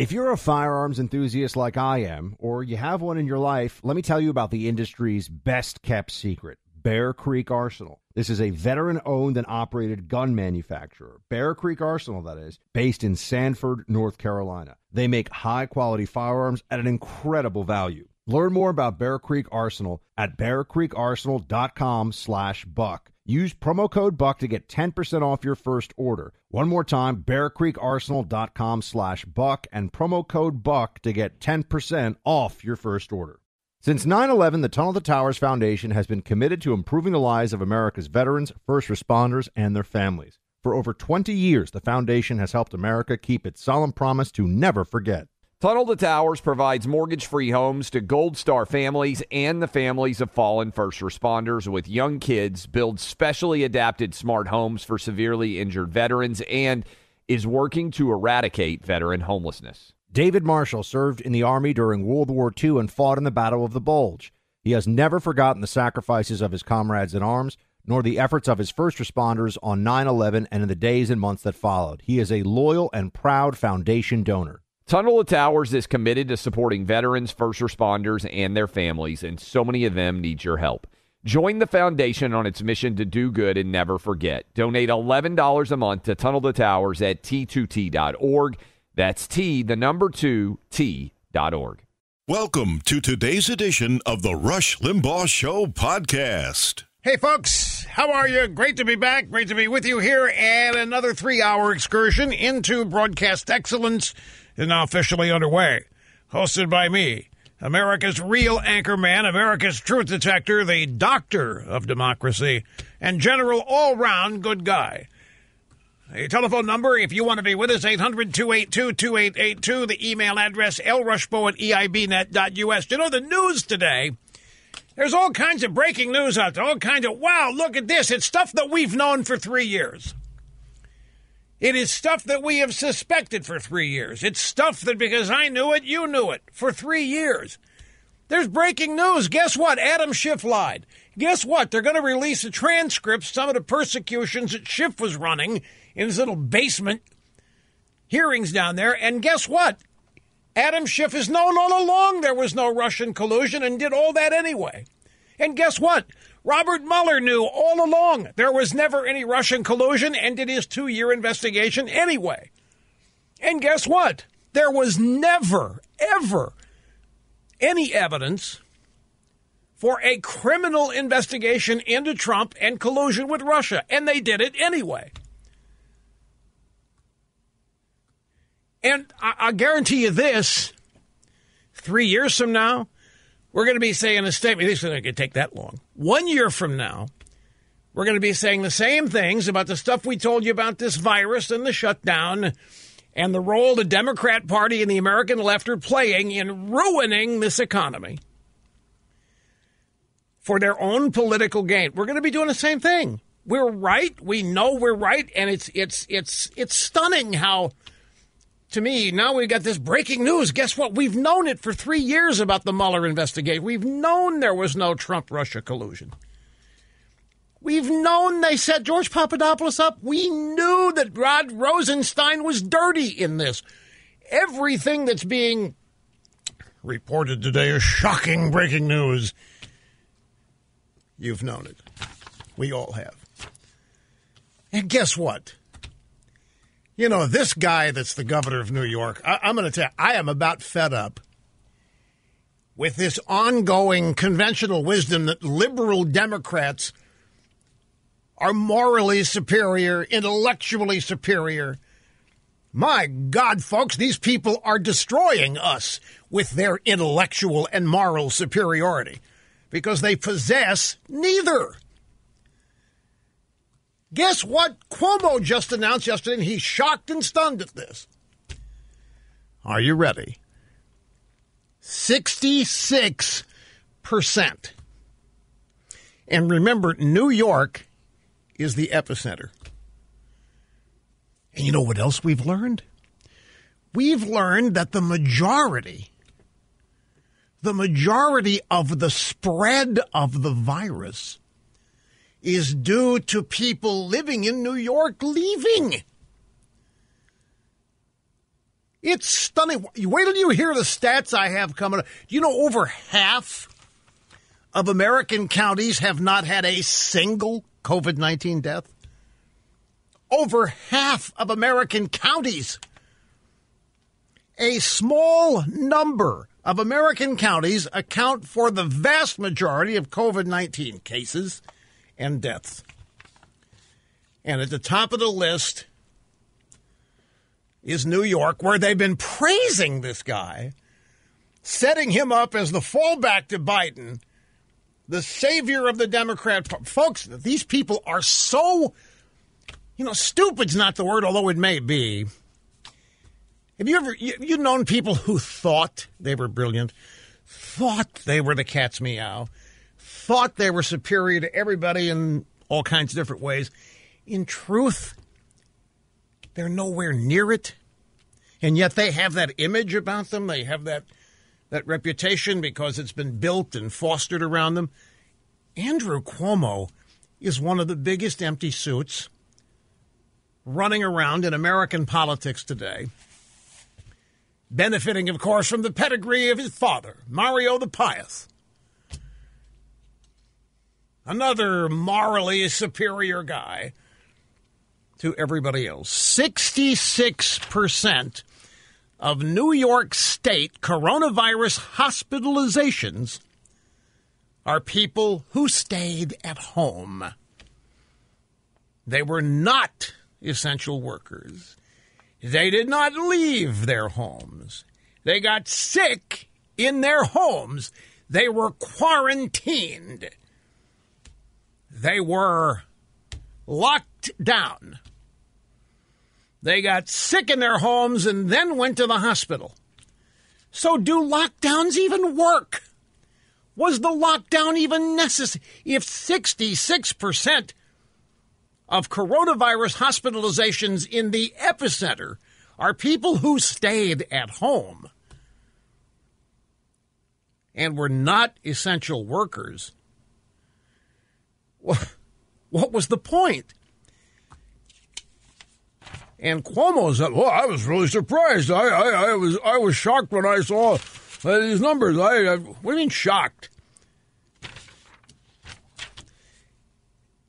If you're a firearms enthusiast like I am, or you have one in your life, let me tell you about the industry's best kept secret Bear Creek Arsenal. This is a veteran owned and operated gun manufacturer, Bear Creek Arsenal, that is, based in Sanford, North Carolina. They make high quality firearms at an incredible value. Learn more about Bear Creek Arsenal at bearcreekarsenal.com slash buck. Use promo code BUCK to get 10% off your first order. One more time, bearcreekarsenal.com slash buck and promo code BUCK to get 10% off your first order. Since 9 11, the Tunnel to Towers Foundation has been committed to improving the lives of America's veterans, first responders, and their families. For over 20 years, the foundation has helped America keep its solemn promise to never forget. Tunnel to Towers provides mortgage free homes to Gold Star families and the families of fallen first responders with young kids, builds specially adapted smart homes for severely injured veterans, and is working to eradicate veteran homelessness. David Marshall served in the Army during World War II and fought in the Battle of the Bulge. He has never forgotten the sacrifices of his comrades in arms, nor the efforts of his first responders on 9 11 and in the days and months that followed. He is a loyal and proud foundation donor. Tunnel to Towers is committed to supporting veterans, first responders, and their families, and so many of them need your help. Join the foundation on its mission to do good and never forget. Donate $11 a month to Tunnel to Towers at t2t.org. That's T, the number two, T.org. Welcome to today's edition of the Rush Limbaugh Show podcast. Hey, folks, how are you? Great to be back. Great to be with you here at another three hour excursion into broadcast excellence is now officially underway. Hosted by me, America's real anchor man, America's truth detector, the doctor of democracy, and general all round good guy. A telephone number, if you want to be with us, 800 282 2882. The email address, lrushbo at eibnet.us. Do you know, the news today, there's all kinds of breaking news out there. All kinds of, wow, look at this. It's stuff that we've known for three years. It is stuff that we have suspected for three years. It's stuff that because I knew it, you knew it for three years. There's breaking news. Guess what? Adam Schiff lied. Guess what? They're going to release a transcript, some of the persecutions that Schiff was running in his little basement hearings down there. And guess what? Adam Schiff has known all along there was no Russian collusion and did all that anyway. And guess what? Robert Mueller knew all along there was never any Russian collusion and did his two year investigation anyway. And guess what? There was never, ever any evidence for a criminal investigation into Trump and collusion with Russia. And they did it anyway. And I, I guarantee you this three years from now, we're going to be saying a statement. This is going to take that long. One year from now, we're going to be saying the same things about the stuff we told you about this virus and the shutdown and the role the Democrat Party and the American left are playing in ruining this economy for their own political gain. We're going to be doing the same thing. We're right. We know we're right, and it's it's it's it's stunning how to me, now we've got this breaking news. Guess what? We've known it for three years about the Mueller investigation. We've known there was no Trump Russia collusion. We've known they set George Papadopoulos up. We knew that Rod Rosenstein was dirty in this. Everything that's being reported today is shocking breaking news. You've known it. We all have. And guess what? You know, this guy that's the governor of New York, I, am going to tell you, I am about fed up with this ongoing conventional wisdom that liberal Democrats are morally superior, intellectually superior. My God, folks, these people are destroying us with their intellectual and moral superiority. because they possess neither. Guess what Cuomo just announced yesterday, and he's shocked and stunned at this. Are you ready? 66%. And remember, New York is the epicenter. And you know what else we've learned? We've learned that the majority, the majority of the spread of the virus is due to people living in New York leaving. It's stunning. Wait till you hear the stats I have coming up. You know over half of American counties have not had a single COVID 19 death? Over half of American counties. A small number of American counties account for the vast majority of COVID 19 cases and deaths. And at the top of the list is New York, where they've been praising this guy, setting him up as the fallback to Biden, the savior of the Democrat. Folks, these people are so, you know, stupid's not the word, although it may be. Have you ever you, you known people who thought they were brilliant, thought they were the cat's meow, thought they were superior to everybody in all kinds of different ways? In truth, they're nowhere near it. And yet they have that image about them. They have that that reputation because it's been built and fostered around them. Andrew Cuomo is one of the biggest empty suits running around in American politics today. Benefiting, of course, from the pedigree of his father, Mario the Pious. Another morally superior guy to everybody else. 66% of New York State coronavirus hospitalizations are people who stayed at home. They were not essential workers. They did not leave their homes. They got sick in their homes. They were quarantined. They were locked down. They got sick in their homes and then went to the hospital. So, do lockdowns even work? Was the lockdown even necessary? If 66% of coronavirus hospitalizations in the epicenter are people who stayed at home and were not essential workers, what was the point? And Cuomo said, "Well, I was really surprised. I, I, I was, I was shocked when I saw uh, these numbers. I, I, you mean shocked?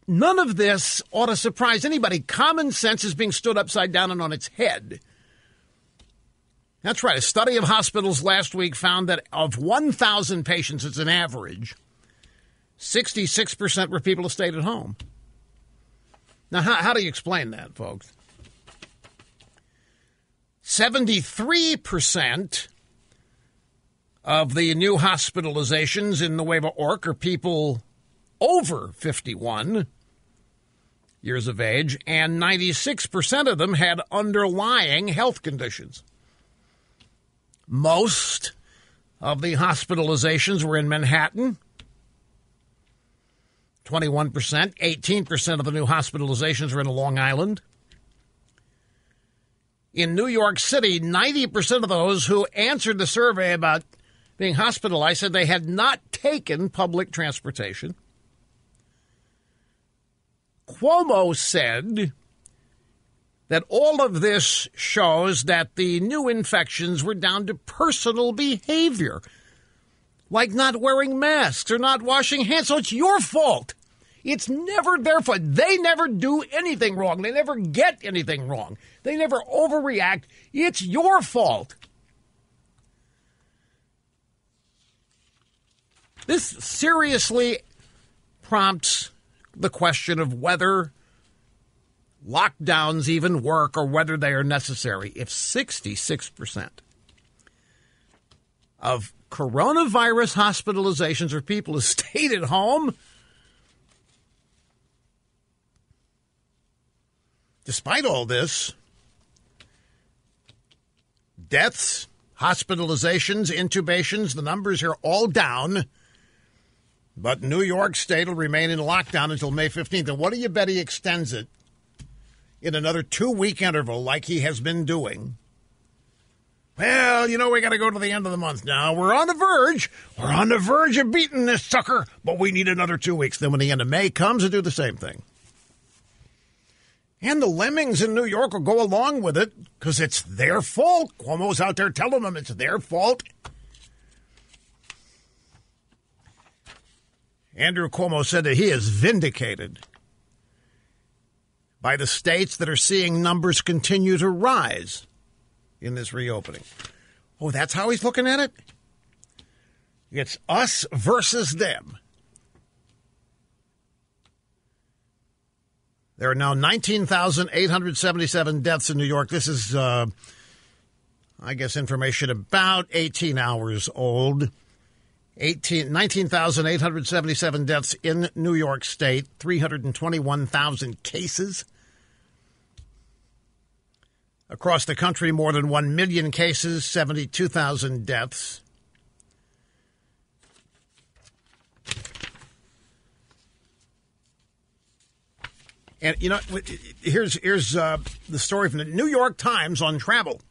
None of this ought to surprise anybody. Common sense is being stood upside down and on its head. That's right. A study of hospitals last week found that of 1,000 patients, it's an average, 66% were people who stayed at home. Now, how, how do you explain that, folks? 73% of the new hospitalizations in Nueva York are people over 51 years of age, and 96% of them had underlying health conditions. Most of the hospitalizations were in Manhattan. 21%, 18% of the new hospitalizations were in Long Island. In New York City, 90% of those who answered the survey about being hospitalized said they had not taken public transportation. Cuomo said that all of this shows that the new infections were down to personal behavior, like not wearing masks or not washing hands. So it's your fault. It's never their fault. They never do anything wrong. They never get anything wrong. They never overreact. It's your fault. This seriously prompts the question of whether lockdowns even work or whether they are necessary. If 66% of coronavirus hospitalizations or people who stayed at home. Despite all this, deaths, hospitalizations, intubations, the numbers are all down. But New York State will remain in lockdown until May 15th. And what do you bet he extends it in another two week interval like he has been doing? Well, you know, we got to go to the end of the month now. We're on the verge. We're on the verge of beating this sucker, but we need another two weeks. Then when the end of May comes, and do the same thing. And the lemmings in New York will go along with it because it's their fault. Cuomo's out there telling them it's their fault. Andrew Cuomo said that he is vindicated by the states that are seeing numbers continue to rise in this reopening. Oh, that's how he's looking at it? It's us versus them. There are now 19,877 deaths in New York. This is, uh, I guess, information about 18 hours old. 18, 19,877 deaths in New York State, 321,000 cases. Across the country, more than 1 million cases, 72,000 deaths. And you know, here's here's uh, the story from the New York Times on travel.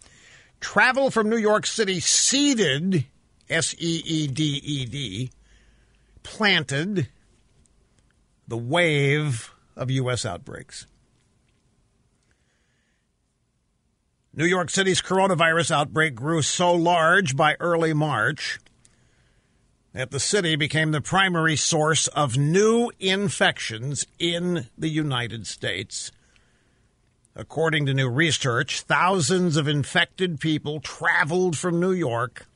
Travel from New York City seeded, S E E D E D, planted the wave of U.S. outbreaks. New York City's coronavirus outbreak grew so large by early March that the city became the primary source of new infections in the United States. According to new research, thousands of infected people traveled from New York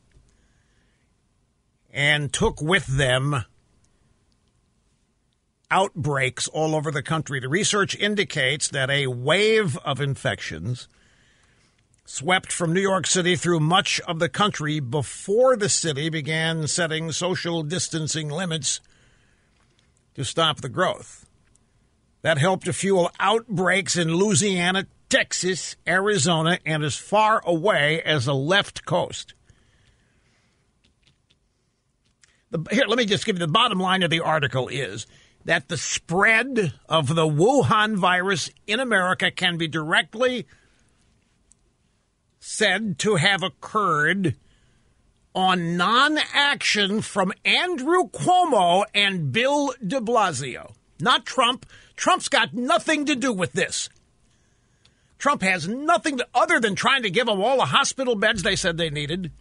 and took with them outbreaks all over the country. The research indicates that a wave of infections swept from New York City through much of the country before the city began setting social distancing limits to stop the growth. That helped to fuel outbreaks in Louisiana, Texas, Arizona, and as far away as the left coast. The, here, let me just give you the bottom line of the article is that the spread of the Wuhan virus in America can be directly said to have occurred on non action from Andrew Cuomo and Bill de Blasio. Not Trump. Trump's got nothing to do with this. Trump has nothing to, other than trying to give them all the hospital beds they said they needed,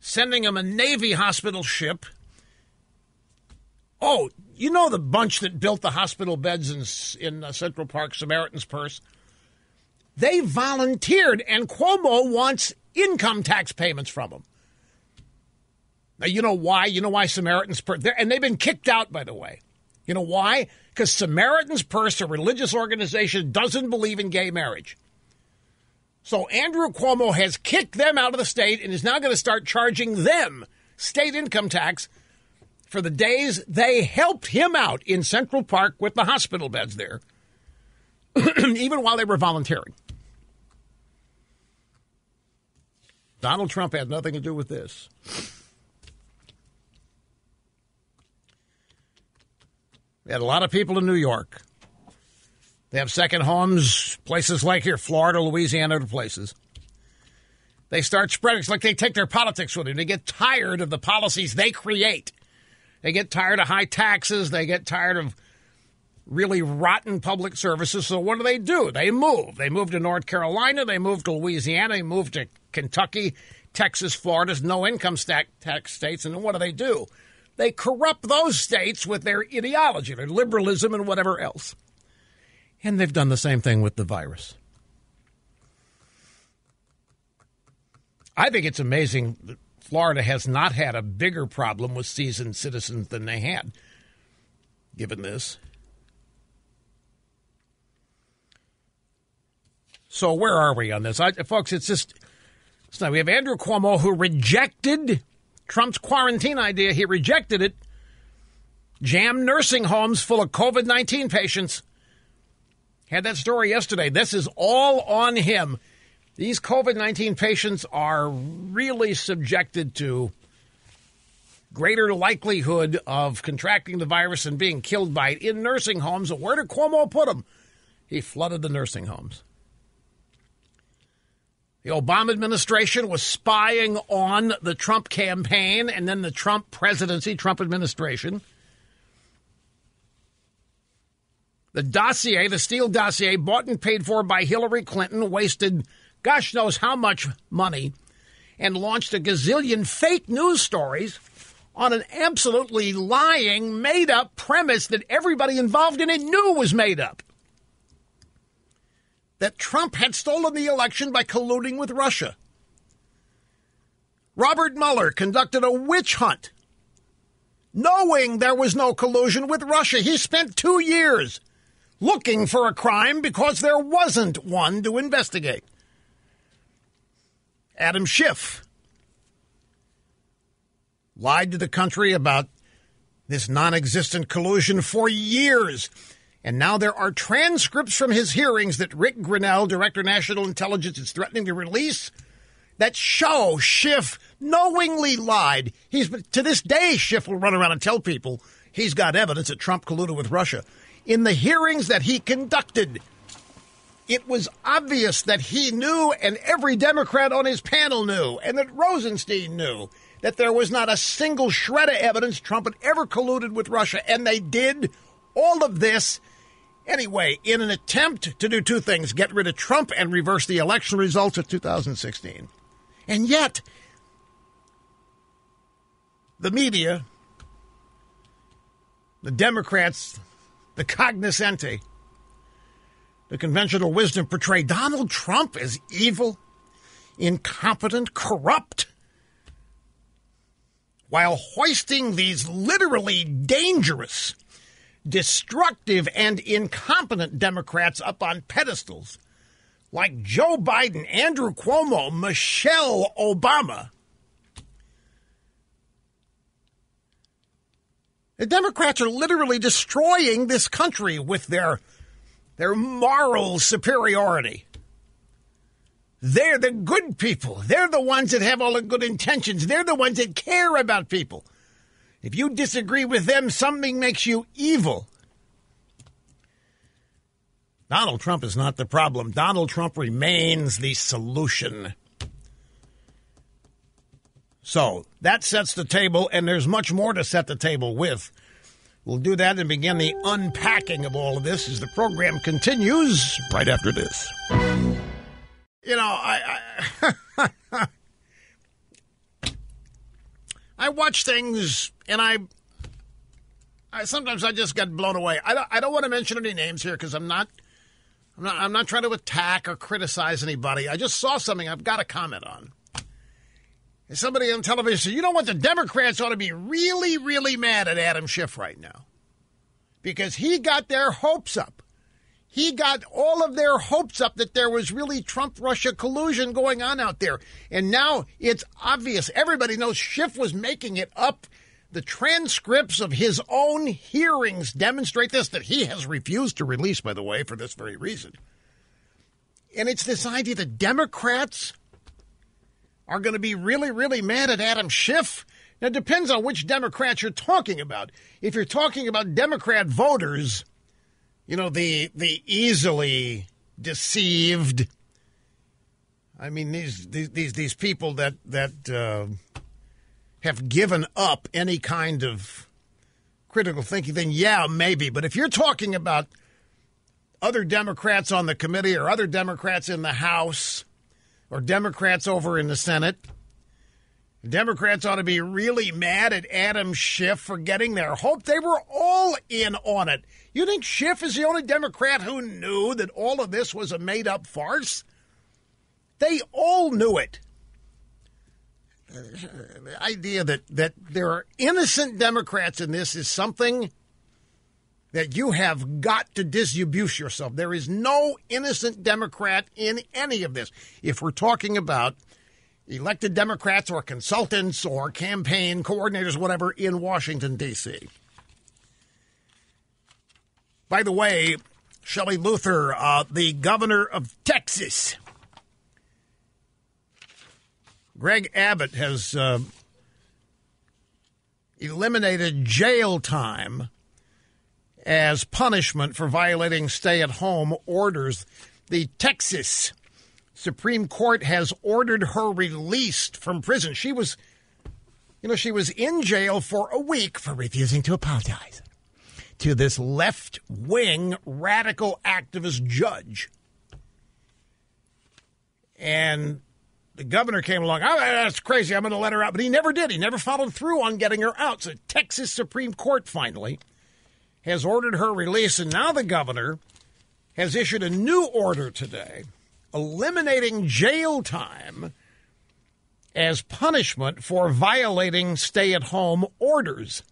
sending them a Navy hospital ship. Oh, you know the bunch that built the hospital beds in, in uh, Central Park, Samaritan's Purse? They volunteered, and Cuomo wants income tax payments from them. Now, you know why? You know why Samaritan's Purse, and they've been kicked out, by the way. You know why? Because Samaritan's Purse, a religious organization, doesn't believe in gay marriage. So Andrew Cuomo has kicked them out of the state and is now going to start charging them state income tax for the days they helped him out in Central Park with the hospital beds there, even while they were volunteering. Donald Trump had nothing to do with this. We had a lot of people in New York. They have second homes, places like here, Florida, Louisiana, other places. They start spreading. It's like they take their politics with them. They get tired of the policies they create. They get tired of high taxes. They get tired of really rotten public services. So what do they do? They move. They move to North Carolina. They move to Louisiana. They move to Kentucky, Texas, Florida's no income tax states. And what do they do? They corrupt those states with their ideology, their liberalism, and whatever else. And they've done the same thing with the virus. I think it's amazing that Florida has not had a bigger problem with seasoned citizens than they had, given this. So where are we on this, I, folks? It's just so we have Andrew Cuomo who rejected Trump's quarantine idea. He rejected it. Jammed nursing homes full of COVID 19 patients. Had that story yesterday. This is all on him. These COVID 19 patients are really subjected to greater likelihood of contracting the virus and being killed by it in nursing homes. Where did Cuomo put them? He flooded the nursing homes. The Obama administration was spying on the Trump campaign and then the Trump presidency, Trump administration. The dossier, the Steele dossier, bought and paid for by Hillary Clinton, wasted gosh knows how much money and launched a gazillion fake news stories on an absolutely lying, made up premise that everybody involved in it knew was made up. That Trump had stolen the election by colluding with Russia. Robert Mueller conducted a witch hunt, knowing there was no collusion with Russia. He spent two years looking for a crime because there wasn't one to investigate. Adam Schiff lied to the country about this non existent collusion for years. And now there are transcripts from his hearings that Rick Grenell, Director of National Intelligence, is threatening to release that show Schiff knowingly lied. He's to this day Schiff will run around and tell people he's got evidence that Trump colluded with Russia. In the hearings that he conducted, it was obvious that he knew and every Democrat on his panel knew and that Rosenstein knew that there was not a single shred of evidence Trump had ever colluded with Russia. And they did all of this anyway in an attempt to do two things get rid of Trump and reverse the election results of 2016. And yet, the media, the Democrats, the cognoscenti, the conventional wisdom portray Donald Trump as evil, incompetent, corrupt, while hoisting these literally dangerous, destructive, and incompetent Democrats up on pedestals like Joe Biden, Andrew Cuomo, Michelle Obama. The Democrats are literally destroying this country with their, their moral superiority. They're the good people. They're the ones that have all the good intentions. They're the ones that care about people. If you disagree with them, something makes you evil. Donald Trump is not the problem. Donald Trump remains the solution. So that sets the table, and there's much more to set the table with. We'll do that and begin the unpacking of all of this as the program continues right after this you know, I I, I watch things and I, I sometimes I just get blown away. I don't I don't want to mention any names here because I'm not. I'm not, I'm not trying to attack or criticize anybody. I just saw something I've got to comment on. And somebody on television said, you know what? The Democrats ought to be really, really mad at Adam Schiff right now because he got their hopes up he got all of their hopes up that there was really Trump Russia collusion going on out there. And now it's obvious. Everybody knows Schiff was making it up. The transcripts of his own hearings demonstrate this, that he has refused to release, by the way, for this very reason. And it's this idea that Democrats are going to be really, really mad at Adam Schiff. Now, it depends on which Democrats you're talking about. If you're talking about Democrat voters, you know the the easily deceived. I mean these these these, these people that that uh, have given up any kind of critical thinking. Then yeah, maybe. But if you're talking about other Democrats on the committee or other Democrats in the House or Democrats over in the Senate. Democrats ought to be really mad at Adam Schiff for getting their hope. They were all in on it. You think Schiff is the only Democrat who knew that all of this was a made up farce? They all knew it. The idea that, that there are innocent Democrats in this is something that you have got to disabuse yourself. There is no innocent Democrat in any of this. If we're talking about elected Democrats or consultants or campaign coordinators, whatever, in Washington, D.C. By the way, Shelley Luther, uh, the governor of Texas, Greg Abbott has uh, eliminated jail time as punishment for violating stay at home orders. The Texas Supreme Court has ordered her released from prison. She was, you know, she was in jail for a week for refusing to apologize to this left wing radical activist judge. And the governor came along. Oh, that's crazy. I'm going to let her out. But he never did. He never followed through on getting her out. So, Texas Supreme Court finally has ordered her release. And now the governor has issued a new order today eliminating jail time as punishment for violating stay at home orders.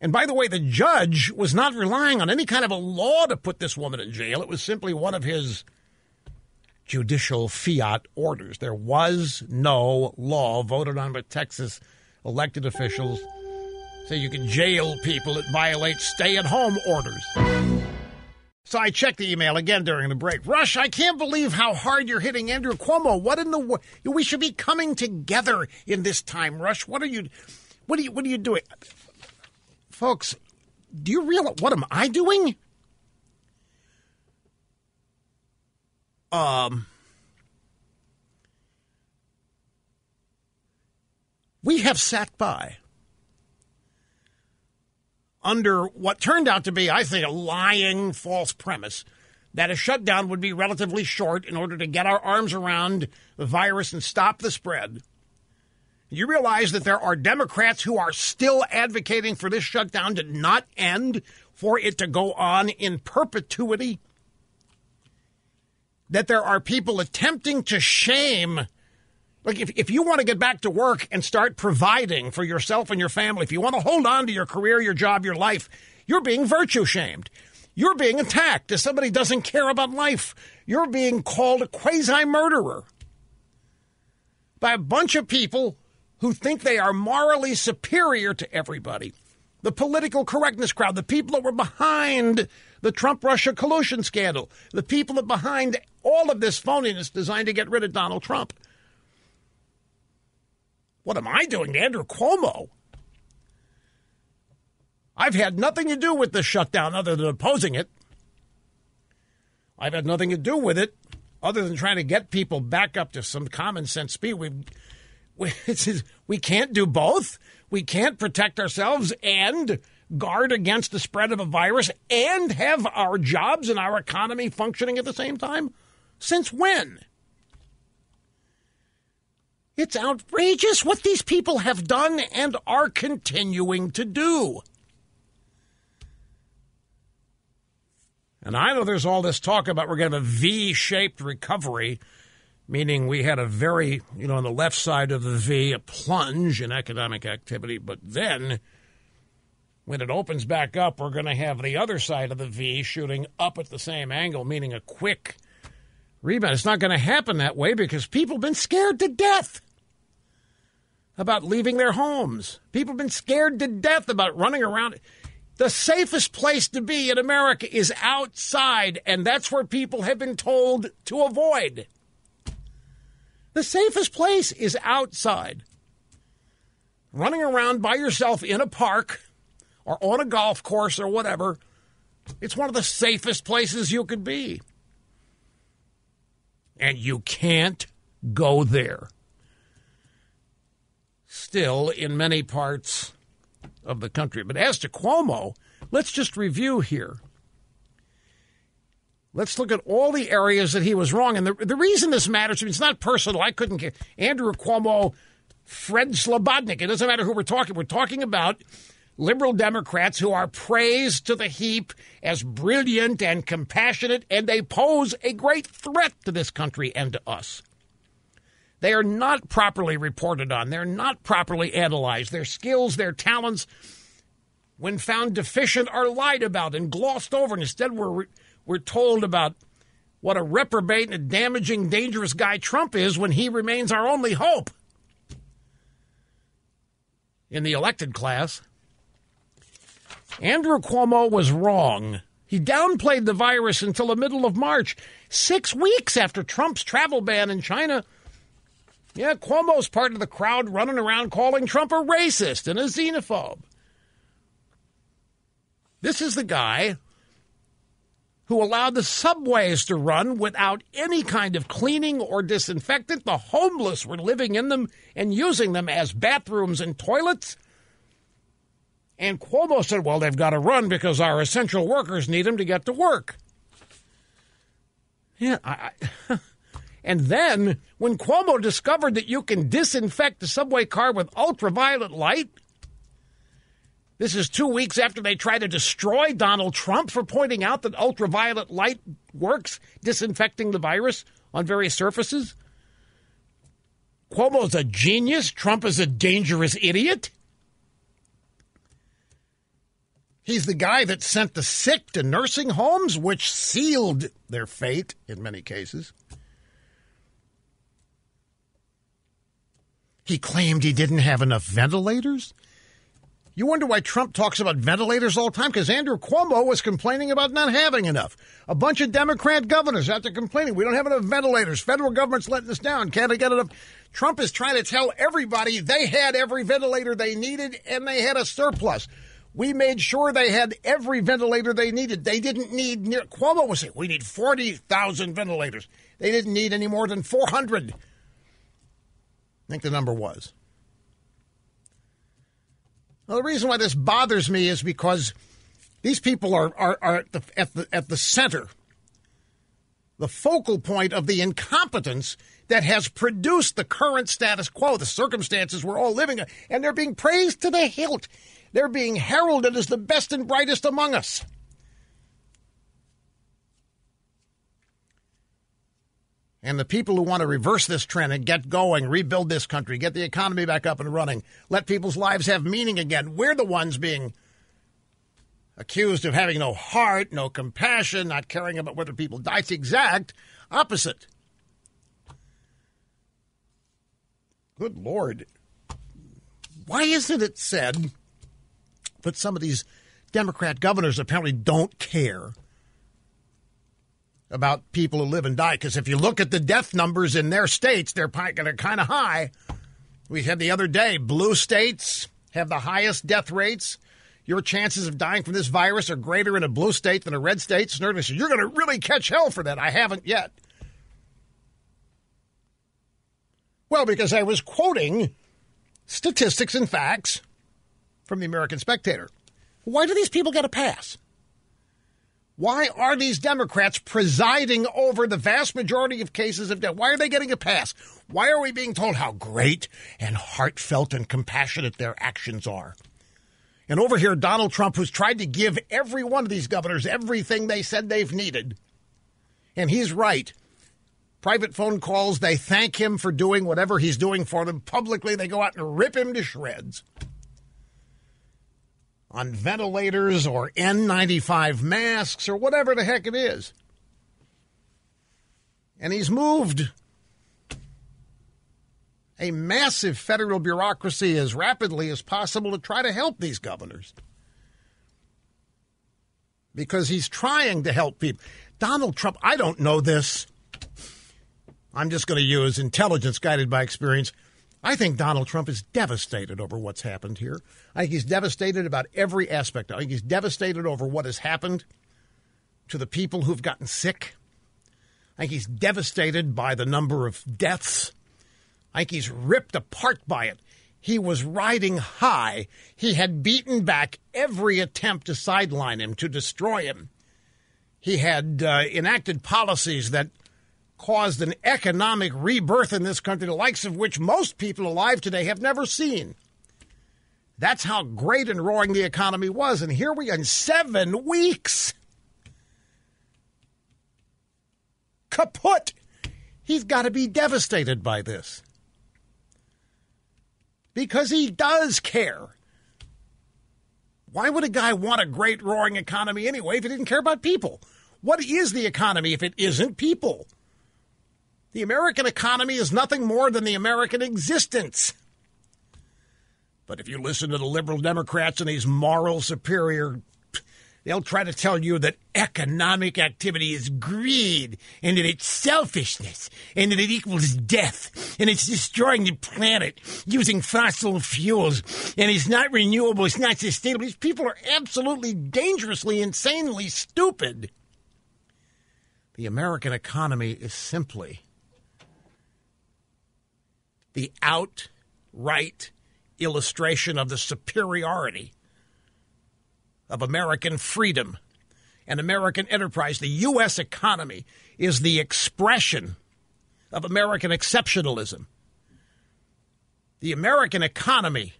And by the way, the judge was not relying on any kind of a law to put this woman in jail. It was simply one of his judicial fiat orders. There was no law voted on by Texas elected officials say you can jail people that violate stay at home orders. So I checked the email again during the break. Rush, I can't believe how hard you're hitting Andrew Cuomo. What in the world? We should be coming together in this time, Rush. What are you? What are you? What are you doing? folks, do you realize what am I doing? Um, we have sat by under what turned out to be, I think, a lying false premise that a shutdown would be relatively short in order to get our arms around the virus and stop the spread. You realize that there are Democrats who are still advocating for this shutdown to not end, for it to go on in perpetuity? That there are people attempting to shame. Like, if, if you want to get back to work and start providing for yourself and your family, if you want to hold on to your career, your job, your life, you're being virtue shamed. You're being attacked as somebody doesn't care about life. You're being called a quasi murderer by a bunch of people who think they are morally superior to everybody. The political correctness crowd, the people that were behind the Trump Russia collusion scandal, the people behind all of this phoniness designed to get rid of Donald Trump. What am I doing to Andrew Cuomo? I've had nothing to do with the shutdown other than opposing it. I've had nothing to do with it other than trying to get people back up to some common sense speed. We've we can't do both. We can't protect ourselves and guard against the spread of a virus and have our jobs and our economy functioning at the same time? Since when? It's outrageous what these people have done and are continuing to do. And I know there's all this talk about we're going to have a V shaped recovery meaning we had a very, you know, on the left side of the V, a plunge in economic activity. But then when it opens back up, we're going to have the other side of the V shooting up at the same angle, meaning a quick rebound. It's not going to happen that way because people have been scared to death about leaving their homes. People have been scared to death about running around. The safest place to be in America is outside, and that's where people have been told to avoid. The safest place is outside. Running around by yourself in a park or on a golf course or whatever, it's one of the safest places you could be. And you can't go there. Still, in many parts of the country. But as to Cuomo, let's just review here. Let's look at all the areas that he was wrong. And the, the reason this matters, I mean, it's not personal. I couldn't get Andrew Cuomo, Fred Slobodnik. It doesn't matter who we're talking. We're talking about liberal Democrats who are praised to the heap as brilliant and compassionate, and they pose a great threat to this country and to us. They are not properly reported on. They're not properly analyzed. Their skills, their talents, when found deficient, are lied about and glossed over. And instead, we're we're told about what a reprobate and a damaging, dangerous guy Trump is when he remains our only hope in the elected class. Andrew Cuomo was wrong. He downplayed the virus until the middle of March, six weeks after Trump's travel ban in China. Yeah, Cuomo's part of the crowd running around calling Trump a racist and a xenophobe. This is the guy who allowed the subways to run without any kind of cleaning or disinfectant. The homeless were living in them and using them as bathrooms and toilets. And Cuomo said, well, they've got to run because our essential workers need them to get to work. Yeah, I, I and then when Cuomo discovered that you can disinfect the subway car with ultraviolet light, this is two weeks after they try to destroy Donald Trump for pointing out that ultraviolet light works, disinfecting the virus on various surfaces. Cuomo's a genius. Trump is a dangerous idiot. He's the guy that sent the sick to nursing homes, which sealed their fate in many cases. He claimed he didn't have enough ventilators. You wonder why Trump talks about ventilators all the time? Because Andrew Cuomo was complaining about not having enough. A bunch of Democrat governors out there complaining, we don't have enough ventilators. Federal government's letting us down. Can't get enough. Trump is trying to tell everybody they had every ventilator they needed and they had a surplus. We made sure they had every ventilator they needed. They didn't need near. Cuomo was saying we need forty thousand ventilators. They didn't need any more than four hundred. I think the number was. The reason why this bothers me is because these people are, are, are at, the, at, the, at the center, the focal point of the incompetence that has produced the current status quo, the circumstances we're all living in, and they're being praised to the hilt. They're being heralded as the best and brightest among us. And the people who want to reverse this trend and get going, rebuild this country, get the economy back up and running, let people's lives have meaning again, we're the ones being accused of having no heart, no compassion, not caring about whether people die. It's the exact opposite. Good Lord. Why isn't it said but some of these Democrat governors apparently don't care about people who live and die. Because if you look at the death numbers in their states, they're, kind of high. We had the other day, blue states have the highest death rates. Your chances of dying from this virus are greater in a blue state than a red state. Says, You're going to really catch hell for that. I haven't yet. Well, because I was quoting statistics and facts from the American Spectator. Why do these people get a pass? Why are these Democrats presiding over the vast majority of cases of death? Why are they getting a pass? Why are we being told how great and heartfelt and compassionate their actions are? And over here, Donald Trump, who's tried to give every one of these governors everything they said they've needed. And he's right. Private phone calls, they thank him for doing whatever he's doing for them. Publicly, they go out and rip him to shreds on ventilators or N95 masks or whatever the heck it is. And he's moved a massive federal bureaucracy as rapidly as possible to try to help these governors. Because he's trying to help people. Donald Trump, I don't know this. I'm just going to use intelligence guided by experience. I think Donald Trump is devastated over what's happened here. I think he's devastated about every aspect. I think he's devastated over what has happened to the people who've gotten sick. I think he's devastated by the number of deaths. I think he's ripped apart by it. He was riding high. He had beaten back every attempt to sideline him, to destroy him. He had uh, enacted policies that caused an economic rebirth in this country, the likes of which most people alive today have never seen. That's how great and roaring the economy was. And here we are in seven weeks. Kaput! He's got to be devastated by this. Because he does care. Why would a guy want a great roaring economy anyway if he didn't care about people? What is the economy if it isn't people? The American economy is nothing more than the American existence. But if you listen to the liberal Democrats and these moral superior They'll try to tell you that economic activity is greed and that it's selfishness and that it equals death and it's destroying the planet using fossil fuels and it's not renewable, it's not sustainable. These people are absolutely dangerously, insanely stupid. The American economy is simply the outright illustration of the superiority of American freedom and American enterprise. The U.S. economy is the expression of American exceptionalism. The American economy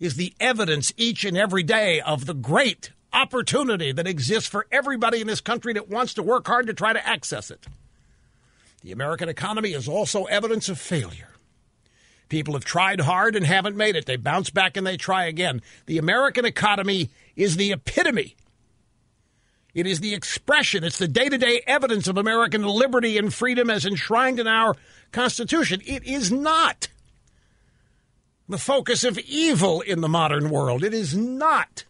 is the evidence each and every day of the great opportunity that exists for everybody in this country that wants to work hard to try to access it. The American economy is also evidence of failure. People have tried hard and haven't made it. They bounce back and they try again. The American economy is the epitome. It is the expression, it's the day to day evidence of American liberty and freedom as enshrined in our Constitution. It is not the focus of evil in the modern world. It is not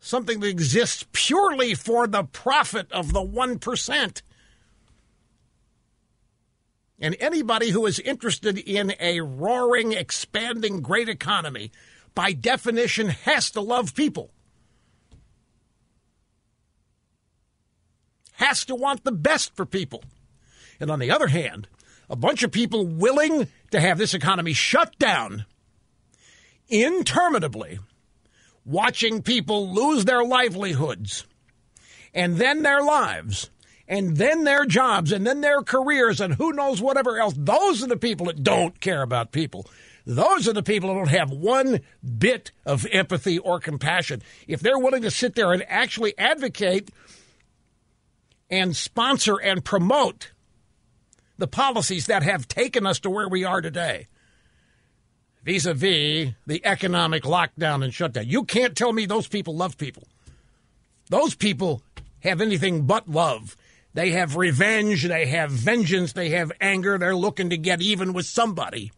something that exists purely for the profit of the 1%. And anybody who is interested in a roaring, expanding, great economy, by definition, has to love people. Has to want the best for people. And on the other hand, a bunch of people willing to have this economy shut down interminably, watching people lose their livelihoods and then their lives and then their jobs and then their careers and who knows whatever else. Those are the people that don't care about people. Those are the people that don't have one bit of empathy or compassion. If they're willing to sit there and actually advocate and sponsor and promote the policies that have taken us to where we are today, vis a vis the economic lockdown and shutdown, you can't tell me those people love people. Those people have anything but love. They have revenge, they have vengeance, they have anger, they're looking to get even with somebody.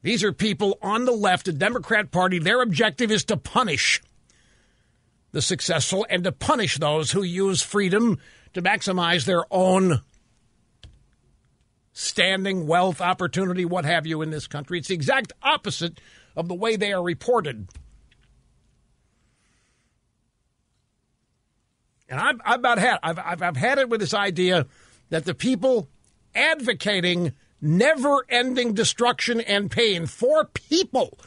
These are people on the left, the Democrat Party. Their objective is to punish the successful and to punish those who use freedom to maximize their own standing, wealth, opportunity, what have you in this country. It's the exact opposite of the way they are reported. And I've, I've about had I've, I've, I've had it with this idea that the people advocating never-ending destruction and pain for people,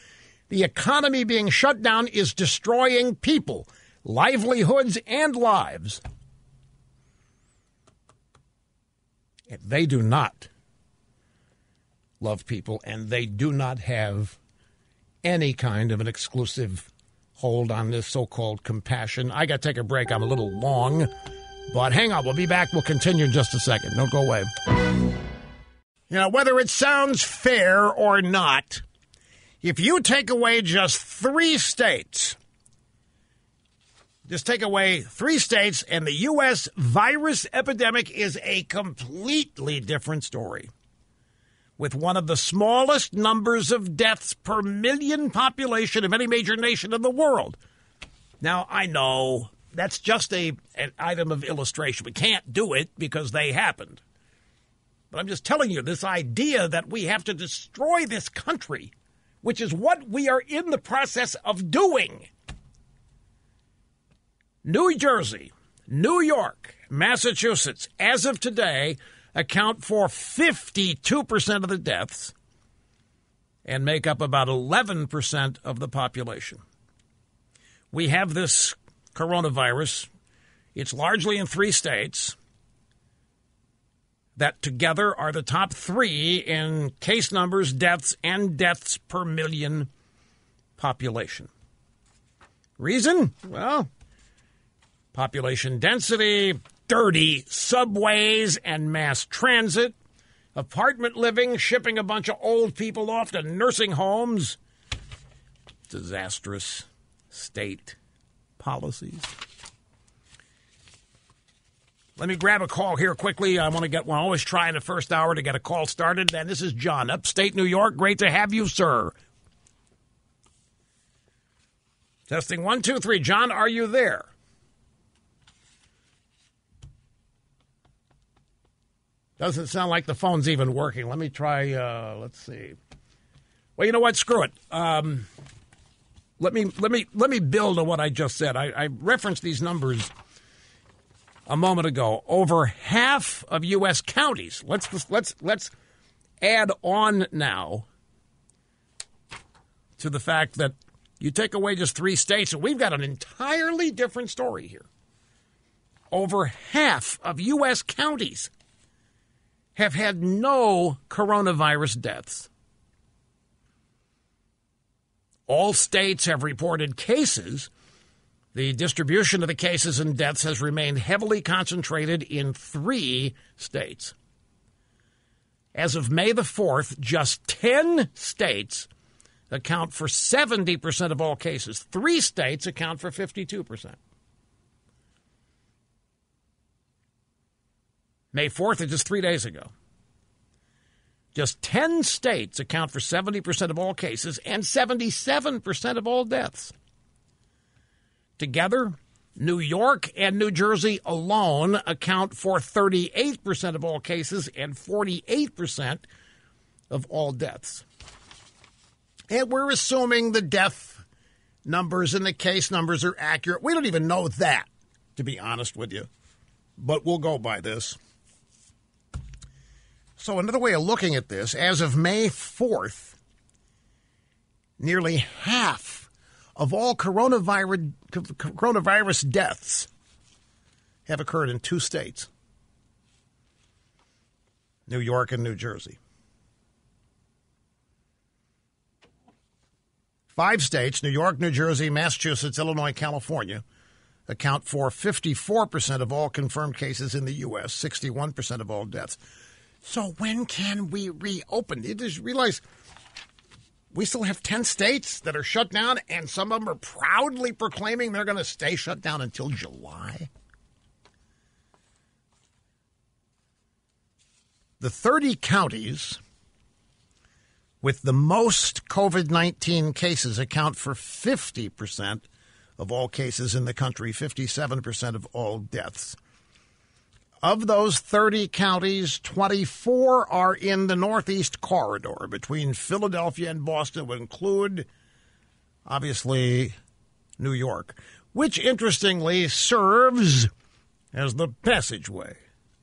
the economy being shut down is destroying people, livelihoods and lives. And they do not love people, and they do not have any kind of an exclusive hold on this so called compassion. I got to take a break. I'm a little long, but hang on. We'll be back. We'll continue in just a second. Don't go away. You know, whether it sounds fair or not, if you take away just three states, just take away three states, and the U.S. virus epidemic is a completely different story with one of the smallest numbers of deaths per million population of any major nation in the world. Now, I know that's just a an item of illustration. We can't do it because they happened. But I'm just telling you this idea that we have to destroy this country, which is what we are in the process of doing. New Jersey, New York, Massachusetts, as of today, account for 52% of the deaths and make up about 11% of the population. We have this coronavirus. It's largely in three states that together are the top three in case numbers, deaths, and deaths per million population. Reason? Well, population density, dirty subways and mass transit, apartment living, shipping a bunch of old people off to nursing homes, disastrous state policies. Let me grab a call here quickly. I want to get one. Always try in the first hour to get a call started. And this is John, upstate New York. Great to have you, sir. Testing one, two, three. John, are you there? Doesn't sound like the phone's even working. Let me try. Uh, let's see. Well, you know what? Screw it. Um, let me let me let me build on what I just said. I, I referenced these numbers a moment ago. Over half of U.S. counties. Let's let's let's add on now to the fact that you take away just three states, and we've got an entirely different story here. Over half of U.S. counties have had no coronavirus deaths. All states have reported cases. The distribution of the cases and deaths has remained heavily concentrated in three states. As of May the 4th, just 10 states account for 70% of all cases. Three states account for 52%. May 4th is just three days ago. Just 10 states account for 70% of all cases and 77% of all deaths. Together, New York and New Jersey alone account for 38% of all cases and 48% of all deaths. And we're assuming the death numbers and the case numbers are accurate. We don't even know that, to be honest with you. But we'll go by this. So, another way of looking at this, as of May 4th, nearly half of all coronavirus, coronavirus deaths have occurred in two states New York and New Jersey. Five states, New York, New Jersey, Massachusetts, Illinois, California, account for 54% of all confirmed cases in the U.S., 61% of all deaths. So when can we reopen? Did You just realize we still have 10 states that are shut down, and some of them are proudly proclaiming they're going to stay shut down until July. The 30 counties with the most COVID 19 cases account for 50% of all cases in the country, 57% of all deaths. Of those 30 counties, 24 are in the Northeast corridor between Philadelphia and Boston, would include, obviously, New York, which interestingly serves as the passageway.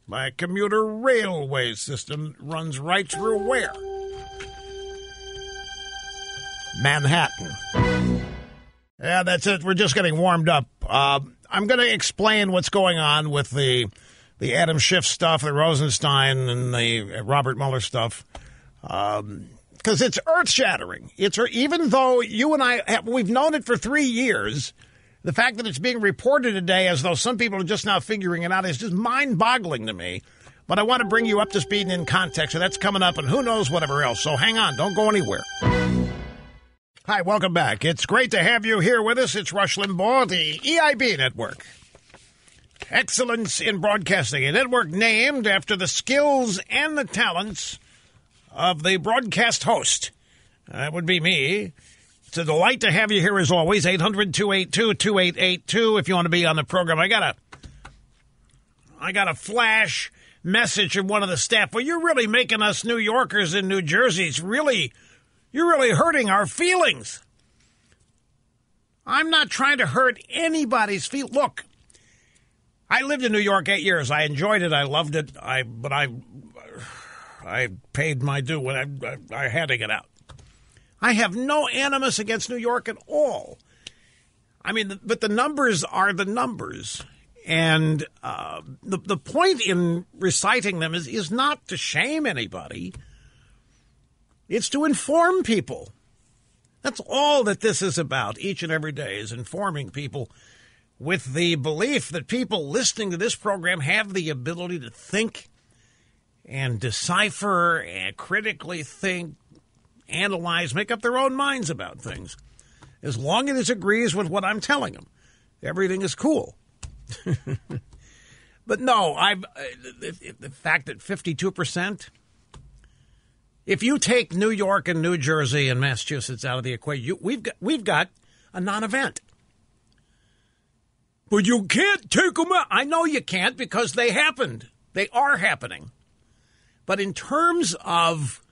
My commuter railway system runs right through where? Manhattan. Yeah, that's it. We're just getting warmed up. Uh, I'm going to explain what's going on with the the Adam Schiff stuff, the Rosenstein and the Robert Mueller stuff, because um, it's earth shattering. It's even though you and I have, we've known it for three years. The fact that it's being reported today as though some people are just now figuring it out is just mind boggling to me. But I want to bring you up to speed and in context, and that's coming up, and who knows whatever else. So hang on, don't go anywhere. Hi, welcome back. It's great to have you here with us. It's Rush Limbaugh, the EIB Network. Excellence in Broadcasting, a network named after the skills and the talents of the broadcast host. That would be me. It's a delight to have you here as always. 800 282 2882 if you want to be on the program. I got a I got a flash message from one of the staff. Well, you're really making us New Yorkers in New Jersey. It's really you're really hurting our feelings. I'm not trying to hurt anybody's feet. Look, I lived in New York eight years. I enjoyed it. I loved it. I but I I paid my due when I, I, I had to get out. I have no animus against New York at all. I mean, but the numbers are the numbers. And uh, the the point in reciting them is is not to shame anybody. It's to inform people. That's all that this is about each and every day is informing people with the belief that people listening to this program have the ability to think and decipher and critically think, analyze, make up their own minds about things. As long as it agrees with what I'm telling them, everything is cool. But no, I've uh, the, the fact that fifty-two percent. If you take New York and New Jersey and Massachusetts out of the equation, you, we've got we've got a non-event. But you can't take them out. I know you can't because they happened. They are happening. But in terms of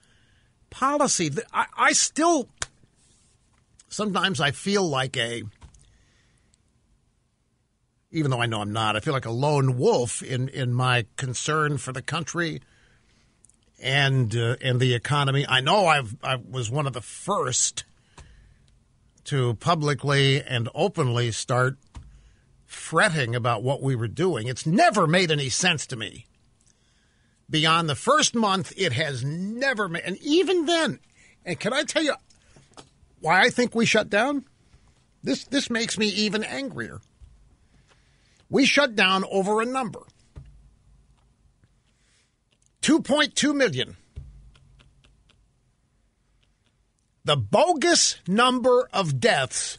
policy, I, I still sometimes I feel like a even though I know I'm not, I feel like a lone wolf in, in my concern for the country and uh, and the economy. I know I've I was one of the first to publicly and openly start fretting about what we were doing. It's never made any sense to me. Beyond the first month, it has never made, and even then, and can I tell you why I think we shut down? This this makes me even angrier. We shut down over a number 2.2 million. The bogus number of deaths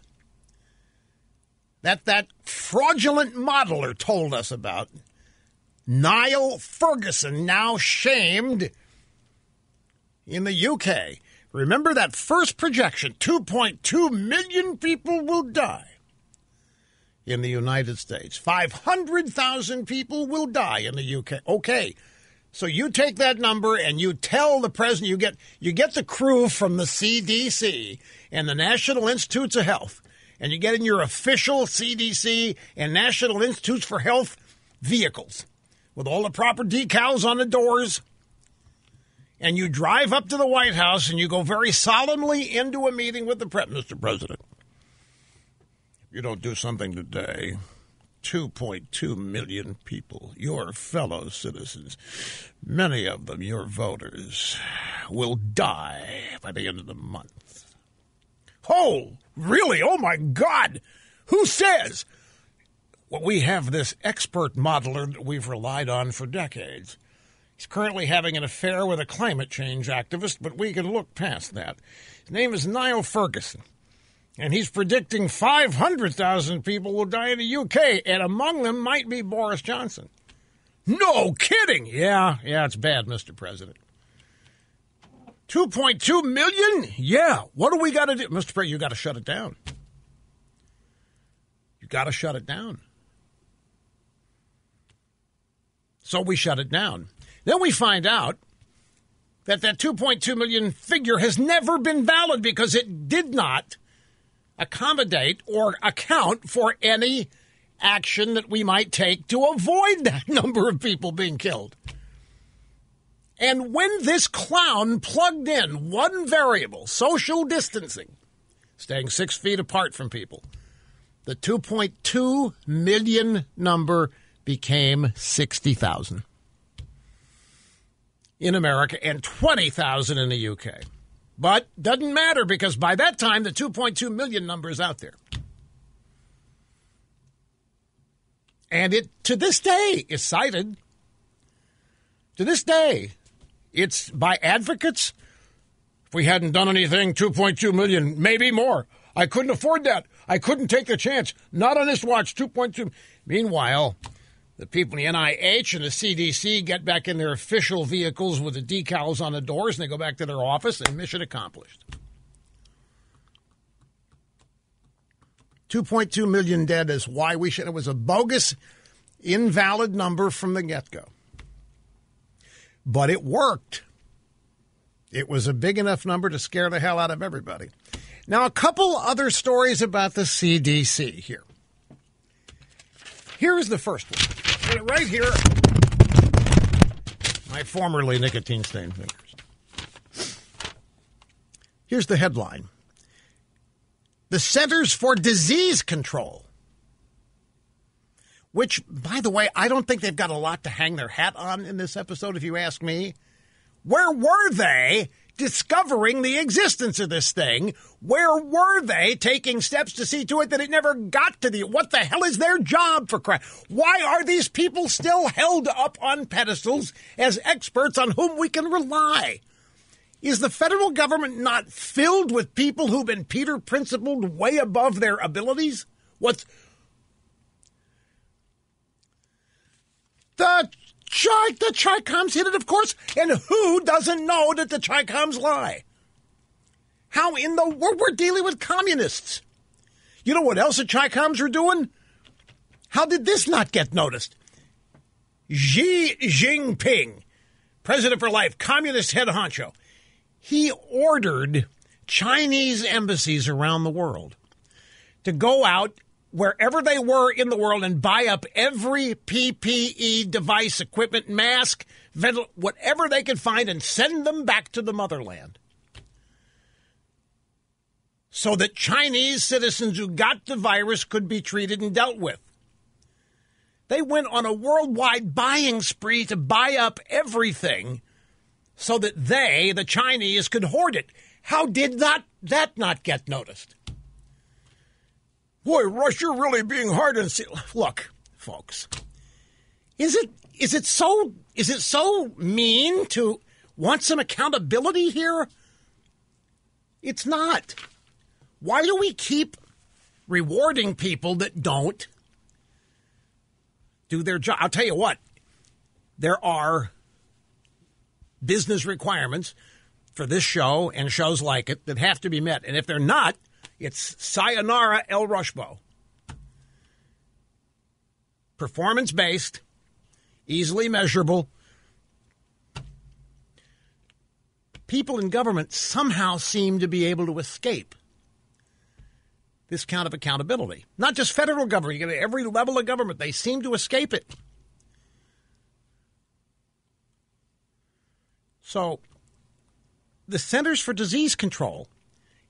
that that fraudulent modeler told us about. Neil Ferguson, now shamed in the UK. Remember that first projection 2.2 million people will die in the United States. 500,000 people will die in the UK. Okay. So you take that number and you tell the president you get you get the crew from the CDC and the National Institutes of Health and you get in your official CDC and National Institutes for Health vehicles with all the proper decals on the doors and you drive up to the White House and you go very solemnly into a meeting with the president, Mr. President If you don't do something today, 2.2 million people, your fellow citizens, many of them your voters, will die by the end of the month. Oh, really? Oh, my God! Who says? Well, we have this expert modeler that we've relied on for decades. He's currently having an affair with a climate change activist, but we can look past that. His name is Neil Ferguson and he's predicting 500,000 people will die in the UK, and among them might be Boris Johnson. No kidding. Yeah, yeah, it's bad, Mr. President. 2.2 million? Yeah. What do we got to do? Mr. President, you got to shut it down. You got to shut it down. So we shut it down. Then we find out that that 2.2 million figure has never been valid because it did not accommodate or account for any action that we might take to avoid that number of people being killed. And when this clown plugged in one variable, social distancing, staying six feet apart from people, the 2.2 million number became 60,000 in America and 20,000 in the UK. But doesn't matter because by that time the 2.2 million number is out there. And it to this day is cited. To this day, it's by advocates. If we hadn't done anything, 2.2 million, maybe more. I couldn't afford that. I couldn't take the chance. Not on this watch, 2.2. Meanwhile, the people in the NIH and the CDC get back in their official vehicles with the decals on the doors and they go back to their office and mission accomplished. 2.2 million dead is why we should. It was a bogus, invalid number from the get go. But it worked. It was a big enough number to scare the hell out of everybody. Now, a couple other stories about the CDC here. Here is the first one right here. My formerly nicotine stained fingers. Here's the headline The Centers for Disease Control, which, by the way, I don't think they've got a lot to hang their hat on in this episode, if you ask me. Where were they discovering the existence of this thing. Where were they taking steps to see to it that it never got to the. What the hell is their job for crap? Why are these people still held up on pedestals as experts on whom we can rely? Is the federal government not filled with people who've been Peter principled way above their abilities? What's The Chi, the Chi-Coms hit it, of course. And who doesn't know that the Chi-Coms lie? How in the world we're dealing with communists? You know what else the Chi-Coms are doing? How did this not get noticed? Xi Jinping, president for life, communist head honcho, he ordered Chinese embassies around the world to go out wherever they were in the world and buy up every PPE device, equipment, mask, ventil- whatever they could find and send them back to the motherland. So that Chinese citizens who got the virus could be treated and dealt with. They went on a worldwide buying spree to buy up everything so that they, the Chinese, could hoard it. How did that, that not get noticed? Boy, Rush, you're really being hard on. Look, folks, is it is it so is it so mean to want some accountability here? It's not. Why do we keep rewarding people that don't do their job? I'll tell you what. There are business requirements for this show and shows like it that have to be met, and if they're not, it's Sayonara El Rushbo. Performance based, easily measurable. People in government somehow seem to be able to escape this kind of accountability. Not just federal government, every level of government, they seem to escape it. So, the Centers for Disease Control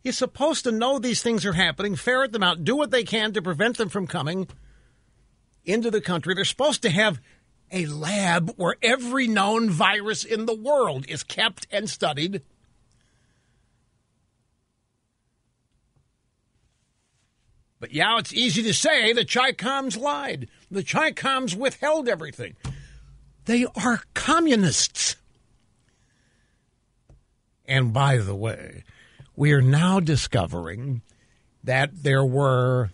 is supposed to know these things are happening, ferret them out, do what they can to prevent them from coming into the country. They're supposed to have a lab where every known virus in the world is kept and studied. But yeah, it's easy to say the Chi-Coms lied. The Chi-Coms withheld everything. They are communists. And by the way, we are now discovering that there were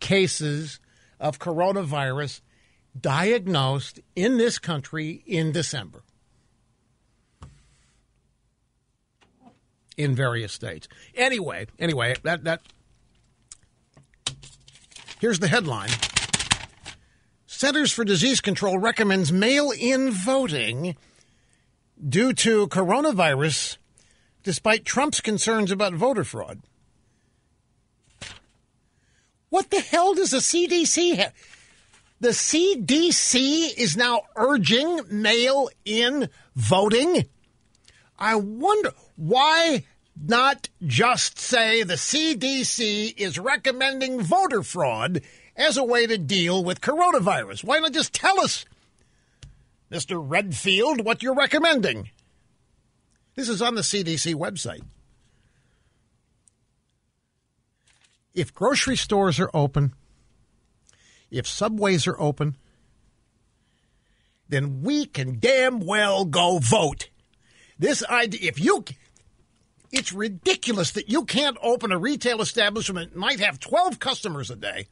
cases of coronavirus diagnosed in this country in December in various states. Anyway, anyway, that that here's the headline. Centers for Disease Control recommends mail-in voting due to coronavirus despite Trump's concerns about voter fraud. What the hell does the CDC have? The CDC is now urging mail in voting. I wonder why not just say the CDC is recommending voter fraud as a way to deal with coronavirus? Why not just tell us, Mr. Redfield, what you're recommending? This is on the CDC website. If grocery stores are open, if subways are open, then we can damn well go vote. This idea, if you, it's ridiculous that you can't open a retail establishment, that might have 12 customers a day,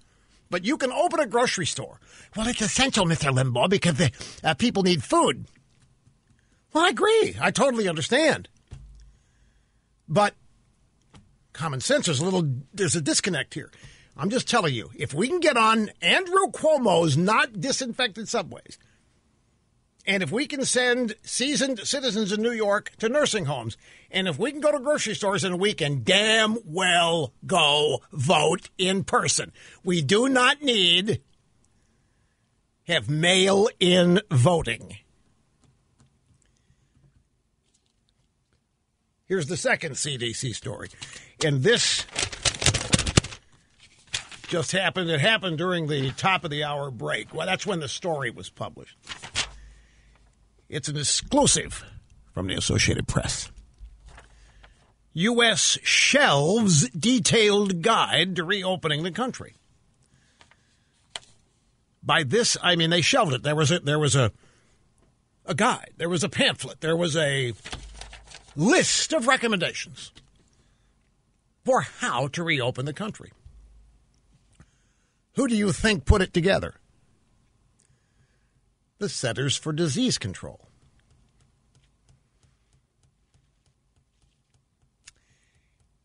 but you can open a grocery store. Well, it's essential, Mr. Limbaugh, because the, uh, people need food. Well, I agree. I totally understand. But common sense is a little, there's a disconnect here. I'm just telling you, if we can get on Andrew Cuomo's not disinfected subways, and if we can send seasoned citizens in New York to nursing homes, and if we can go to grocery stores and we can damn well go vote in person, we do not need have mail in voting. Here's the second CDC story. And this just happened. It happened during the top of the hour break. Well, that's when the story was published. It's an exclusive from the Associated Press. U.S. shelves detailed guide to reopening the country. By this, I mean they shelved it. There was a there was a a guide. There was a pamphlet. There was a list of recommendations for how to reopen the country. Who do you think put it together? The Centers for Disease Control.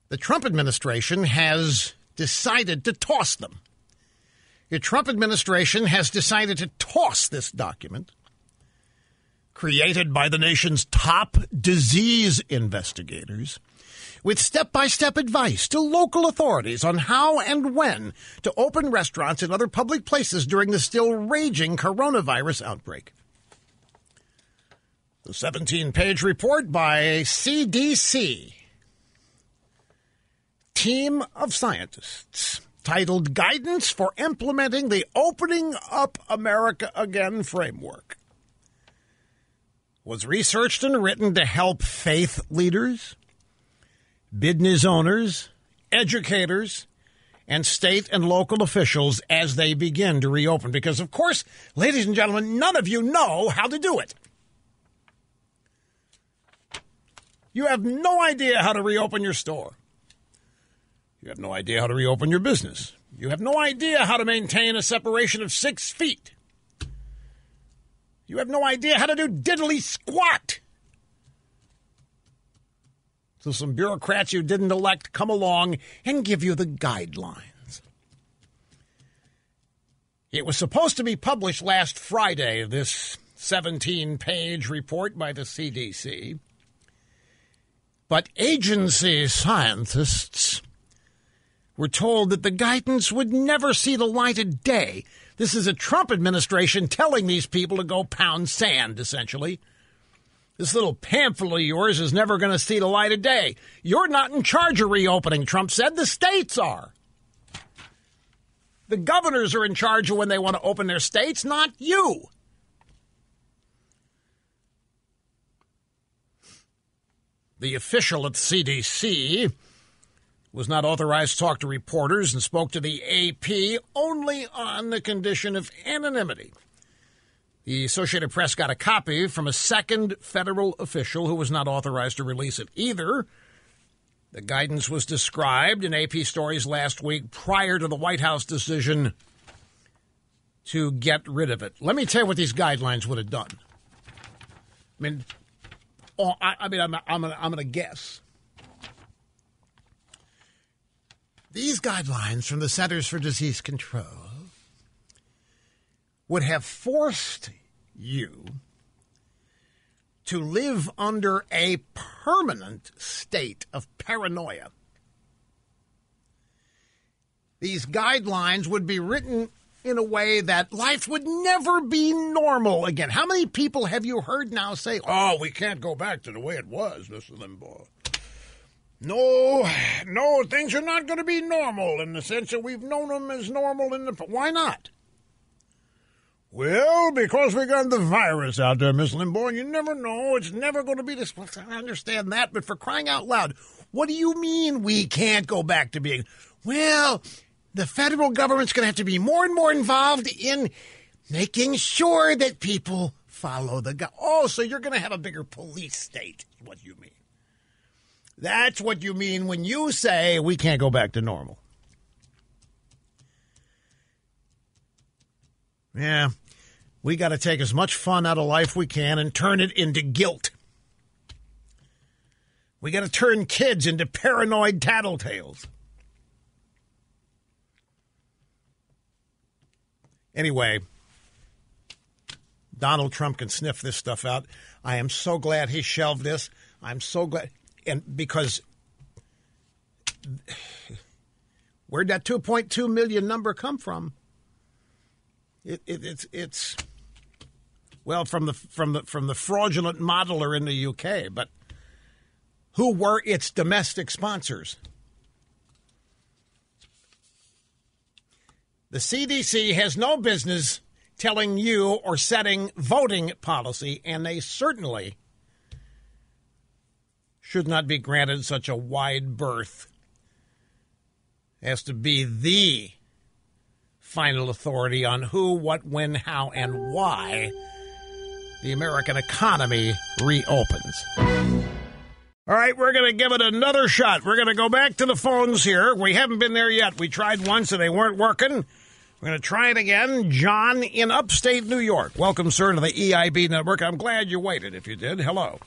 The Trump administration has decided to toss them. The Trump administration has decided to toss this document created by the nation's top disease investigators with step by step advice to local authorities on how and when to open restaurants and other public places during the still raging coronavirus outbreak. The 17 page report by CDC team of scientists titled Guidance for Implementing the Opening Up America Again framework was researched and written to help faith leaders, business owners, educators, and state and local officials as they begin to reopen. Because, of course, ladies and gentlemen, none of you know how to do it. You have no idea how to reopen your store. You have no idea how to reopen your business. You have no idea how to maintain a separation of six feet. You have no idea how to do diddly squat. So some bureaucrats you didn't elect come along and give you the guidelines. It was supposed to be published last Friday, this 17 page report by the CDC. But agency scientists were told that the guidance would never see the light of day. This is a Trump administration telling these people to go pound sand, essentially. This little pamphlet of yours is never going to see the light of day. You're not in charge of reopening, Trump said. The states are. The governors are in charge of when they want to open their states, not you. The official at CDC was not authorized to talk to reporters and spoke to the AP only on the condition of anonymity. The Associated Press got a copy from a second federal official who was not authorized to release it either. The guidance was described in AP stories last week prior to the White House decision to get rid of it. Let me tell you what these guidelines would have done. I mean, oh, I, I mean, I'm, I'm, I'm going to guess. These guidelines from the Centers for Disease Control would have forced you to live under a permanent state of paranoia. These guidelines would be written in a way that life would never be normal again. How many people have you heard now say, oh, we can't go back to the way it was, Mr. Limbaugh? No, no, things are not going to be normal in the sense that we've known them as normal in the. Why not? Well, because we got the virus out there, Miss Limbaugh, you never know. It's never going to be this. I understand that, but for crying out loud, what do you mean we can't go back to being? Well, the federal government's going to have to be more and more involved in making sure that people follow the. Go- oh, so you're going to have a bigger police state? What do you mean? That's what you mean when you say we can't go back to normal. Yeah, we got to take as much fun out of life we can and turn it into guilt. We got to turn kids into paranoid tattletales. Anyway, Donald Trump can sniff this stuff out. I am so glad he shelved this. I'm so glad and because where'd that 2.2 million number come from? It, it, it's it's well from the from the from the fraudulent modeler in the UK, but who were its domestic sponsors? The CDC has no business telling you or setting voting policy, and they certainly should not be granted such a wide berth as to be the final authority on who, what, when, how, and why the American economy reopens. All right, we're going to give it another shot. We're going to go back to the phones here. We haven't been there yet. We tried once and they weren't working. We're going to try it again. John in upstate New York. Welcome, sir, to the EIB network. I'm glad you waited if you did. Hello.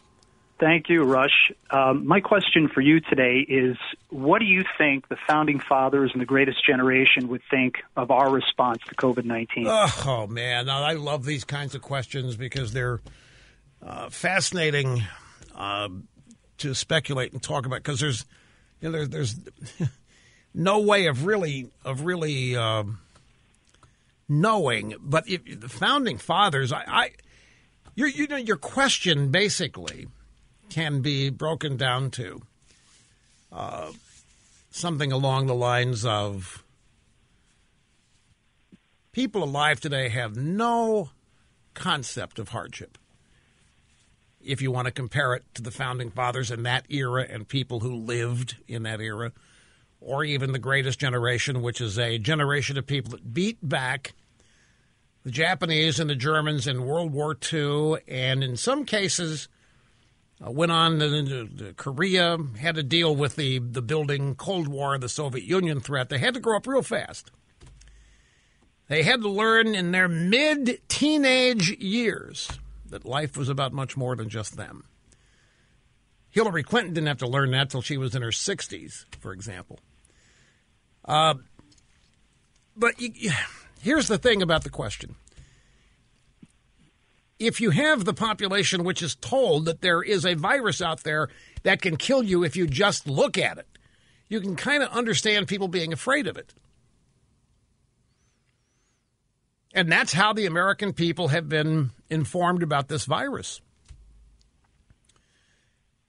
Thank you, Rush. Um, my question for you today is what do you think the founding fathers and the greatest generation would think of our response to COVID 19? Oh, man. I love these kinds of questions because they're uh, fascinating uh, to speculate and talk about because there's, you know, there's, there's no way of really, of really. Um, knowing. But if, the founding fathers, I, I your you know your question basically can be broken down to uh, something along the lines of people alive today have no concept of hardship. If you want to compare it to the founding fathers in that era and people who lived in that era, or even the greatest generation, which is a generation of people that beat back the Japanese and the Germans in World War II, and in some cases uh, went on to, to, Korea, had to deal with the, the building Cold War, the Soviet Union threat. They had to grow up real fast. They had to learn in their mid teenage years that life was about much more than just them. Hillary Clinton didn't have to learn that till she was in her 60s, for example. Uh, but you, Here's the thing about the question. If you have the population which is told that there is a virus out there that can kill you if you just look at it, you can kind of understand people being afraid of it. And that's how the American people have been informed about this virus.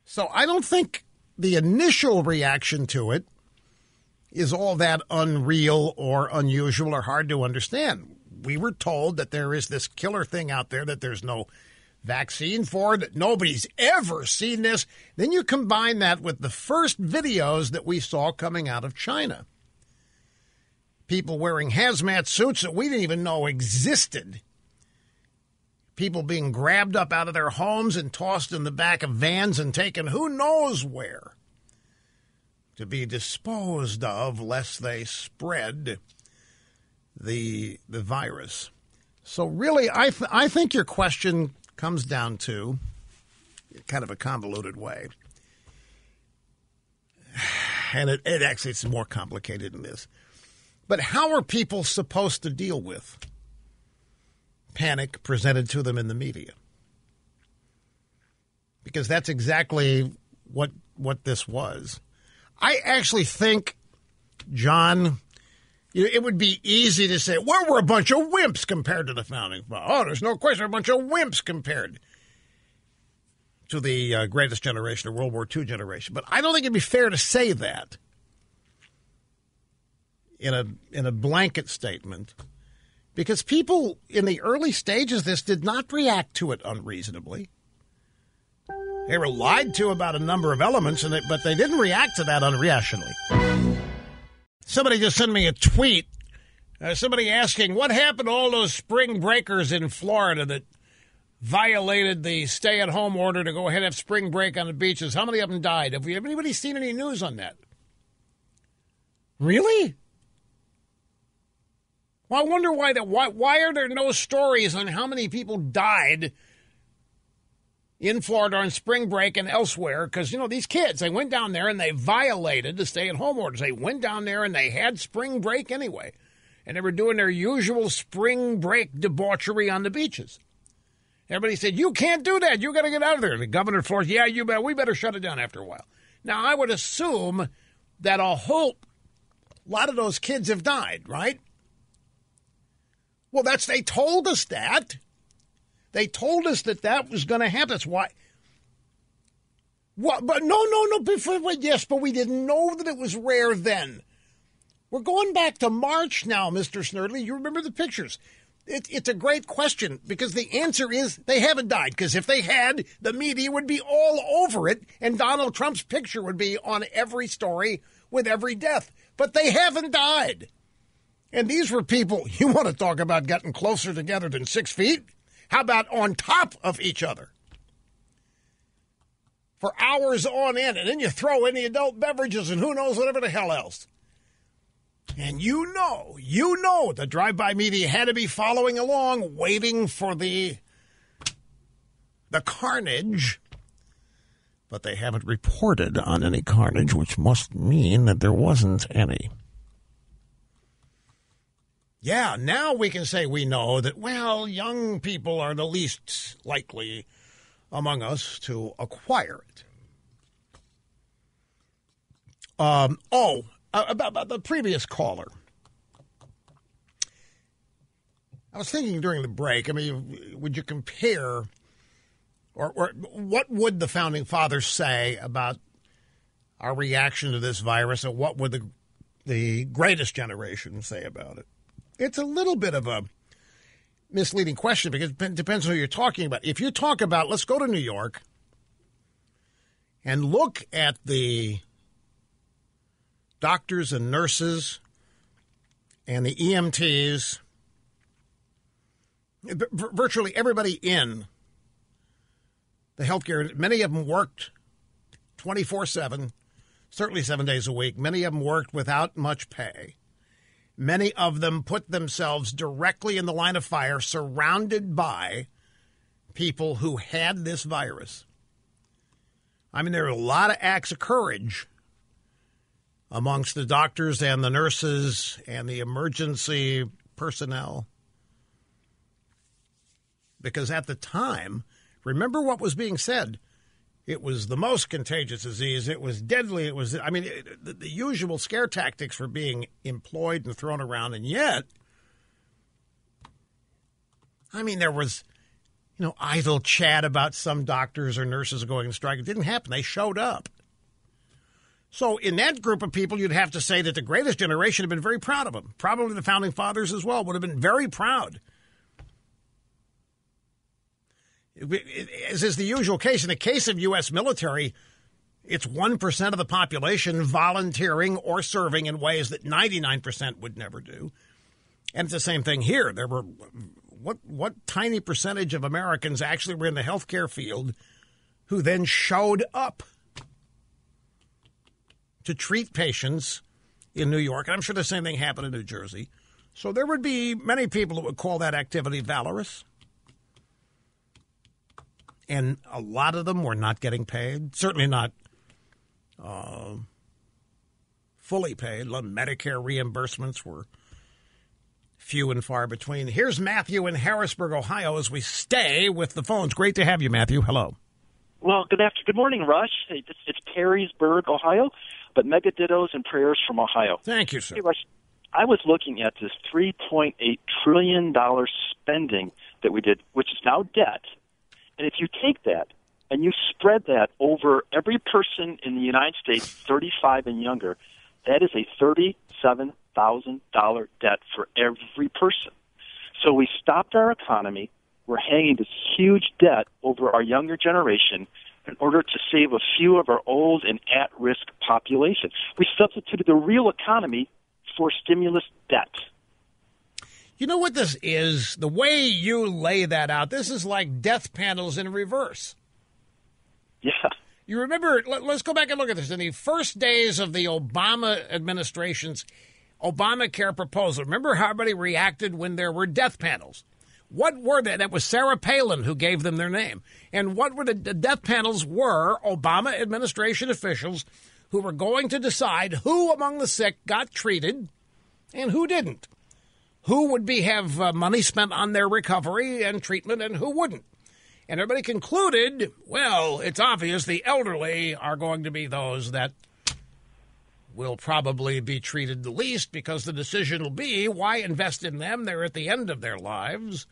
So I don't think the initial reaction to it is all that unreal or unusual or hard to understand. We were told that there is this killer thing out there that there's no vaccine for, that nobody's ever seen this. Then you combine that with the first videos that we saw coming out of China. People wearing hazmat suits that we didn't even know existed. People being grabbed up out of their homes and tossed in the back of vans and taken who knows where to be disposed of lest they spread the the virus. So really, I th- I think your question comes down to kind of a convoluted way, and it, it actually it's more complicated than this. But how are people supposed to deal with panic presented to them in the media? Because that's exactly what what this was. I actually think, John, it would be easy to say, well, we're a bunch of wimps compared to the founding fathers. Oh, there's no question, we're a bunch of wimps compared to the uh, greatest generation, the World War II generation. But I don't think it'd be fair to say that in a in a blanket statement, because people in the early stages of this did not react to it unreasonably. They were lied to about a number of elements, and but they didn't react to that unreactionally. Somebody just sent me a tweet. Uh, somebody asking, what happened to all those spring breakers in Florida that violated the stay at home order to go ahead and have spring break on the beaches? How many of them died? Have, we, have anybody seen any news on that? Really? Well, I wonder why that. Why, why are there no stories on how many people died in Florida on spring break and elsewhere because, you know, these kids, they went down there and they violated the stay at home orders. They went down there and they had spring break anyway. And they were doing their usual spring break debauchery on the beaches. Everybody said, You can't do that. You got to get out of there. The governor of Florida, Yeah, you bet. We better shut it down after a while. Now, I would assume that a whole lot of those kids have died, right? Well, that's, they told us that. They told us that that was going to happen. That's why. What? But no, no, no. Before, yes, but we didn't know that it was rare then. We're going back to March now, Mr. Snerdley. You remember the pictures. It, it's a great question because the answer is they haven't died. Because if they had, the media would be all over it, and Donald Trump's picture would be on every story with every death. But they haven't died. And these were people, you want to talk about getting closer together than six feet? How about on top of each other? For hours on end, and then you throw in the adult beverages and who knows whatever the hell else. And you know, you know, the drive-by media had to be following along, waiting for the the carnage. But they haven't reported on any carnage, which must mean that there wasn't any. Yeah, now we can say we know that, well, young people are the least likely among us to acquire it. Um, oh, about, about the previous caller. I was thinking during the break, I mean, would you compare, or, or what would the founding fathers say about our reaction to this virus, and what would the, the greatest generation say about it? It's a little bit of a misleading question because it depends on who you're talking about. If you talk about, let's go to New York and look at the doctors and nurses and the EMTs, virtually everybody in the healthcare, many of them worked 24 7, certainly seven days a week. Many of them worked without much pay. Many of them put themselves directly in the line of fire, surrounded by people who had this virus. I mean, there are a lot of acts of courage amongst the doctors and the nurses and the emergency personnel. Because at the time, remember what was being said. It was the most contagious disease. It was deadly. It was, I mean, it, the, the usual scare tactics were being employed and thrown around. And yet, I mean, there was, you know, idle chat about some doctors or nurses going on strike. It didn't happen. They showed up. So, in that group of people, you'd have to say that the greatest generation had been very proud of them. Probably the founding fathers as well would have been very proud. As is the usual case, in the case of U.S. military, it's 1% of the population volunteering or serving in ways that 99% would never do. And it's the same thing here. There were what what tiny percentage of Americans actually were in the healthcare field who then showed up to treat patients in New York. And I'm sure the same thing happened in New Jersey. So there would be many people that would call that activity valorous. And a lot of them were not getting paid, certainly not uh, fully paid. Medicare reimbursements were few and far between. Here's Matthew in Harrisburg, Ohio, as we stay with the phones. Great to have you, Matthew. Hello. Well, good afternoon. Good morning, Rush. It's, it's Perrysburg, Ohio but mega dittos and prayers from Ohio. Thank you, sir. Hey, Rush, I was looking at this $3.8 trillion spending that we did, which is now debt. And if you take that and you spread that over every person in the United States 35 and younger, that is a $37,000 debt for every person. So we stopped our economy. We're hanging this huge debt over our younger generation in order to save a few of our old and at risk population. We substituted the real economy for stimulus debt. You know what this is? The way you lay that out, this is like death panels in reverse. Yeah. You remember, let, us go back and look at this. In the first days of the Obama administration's Obamacare proposal, remember how everybody reacted when there were death panels? What were they? That was Sarah Palin who gave them their name. And what were the death panels were Obama administration officials who were going to decide who among the sick got treated and who didn't. Who would be have uh, money spent on their recovery and treatment and who wouldn't. And everybody concluded, well, it's obvious the elderly are going to be those that will probably be treated the least because the decision will be why invest in them? They're at the end of their lives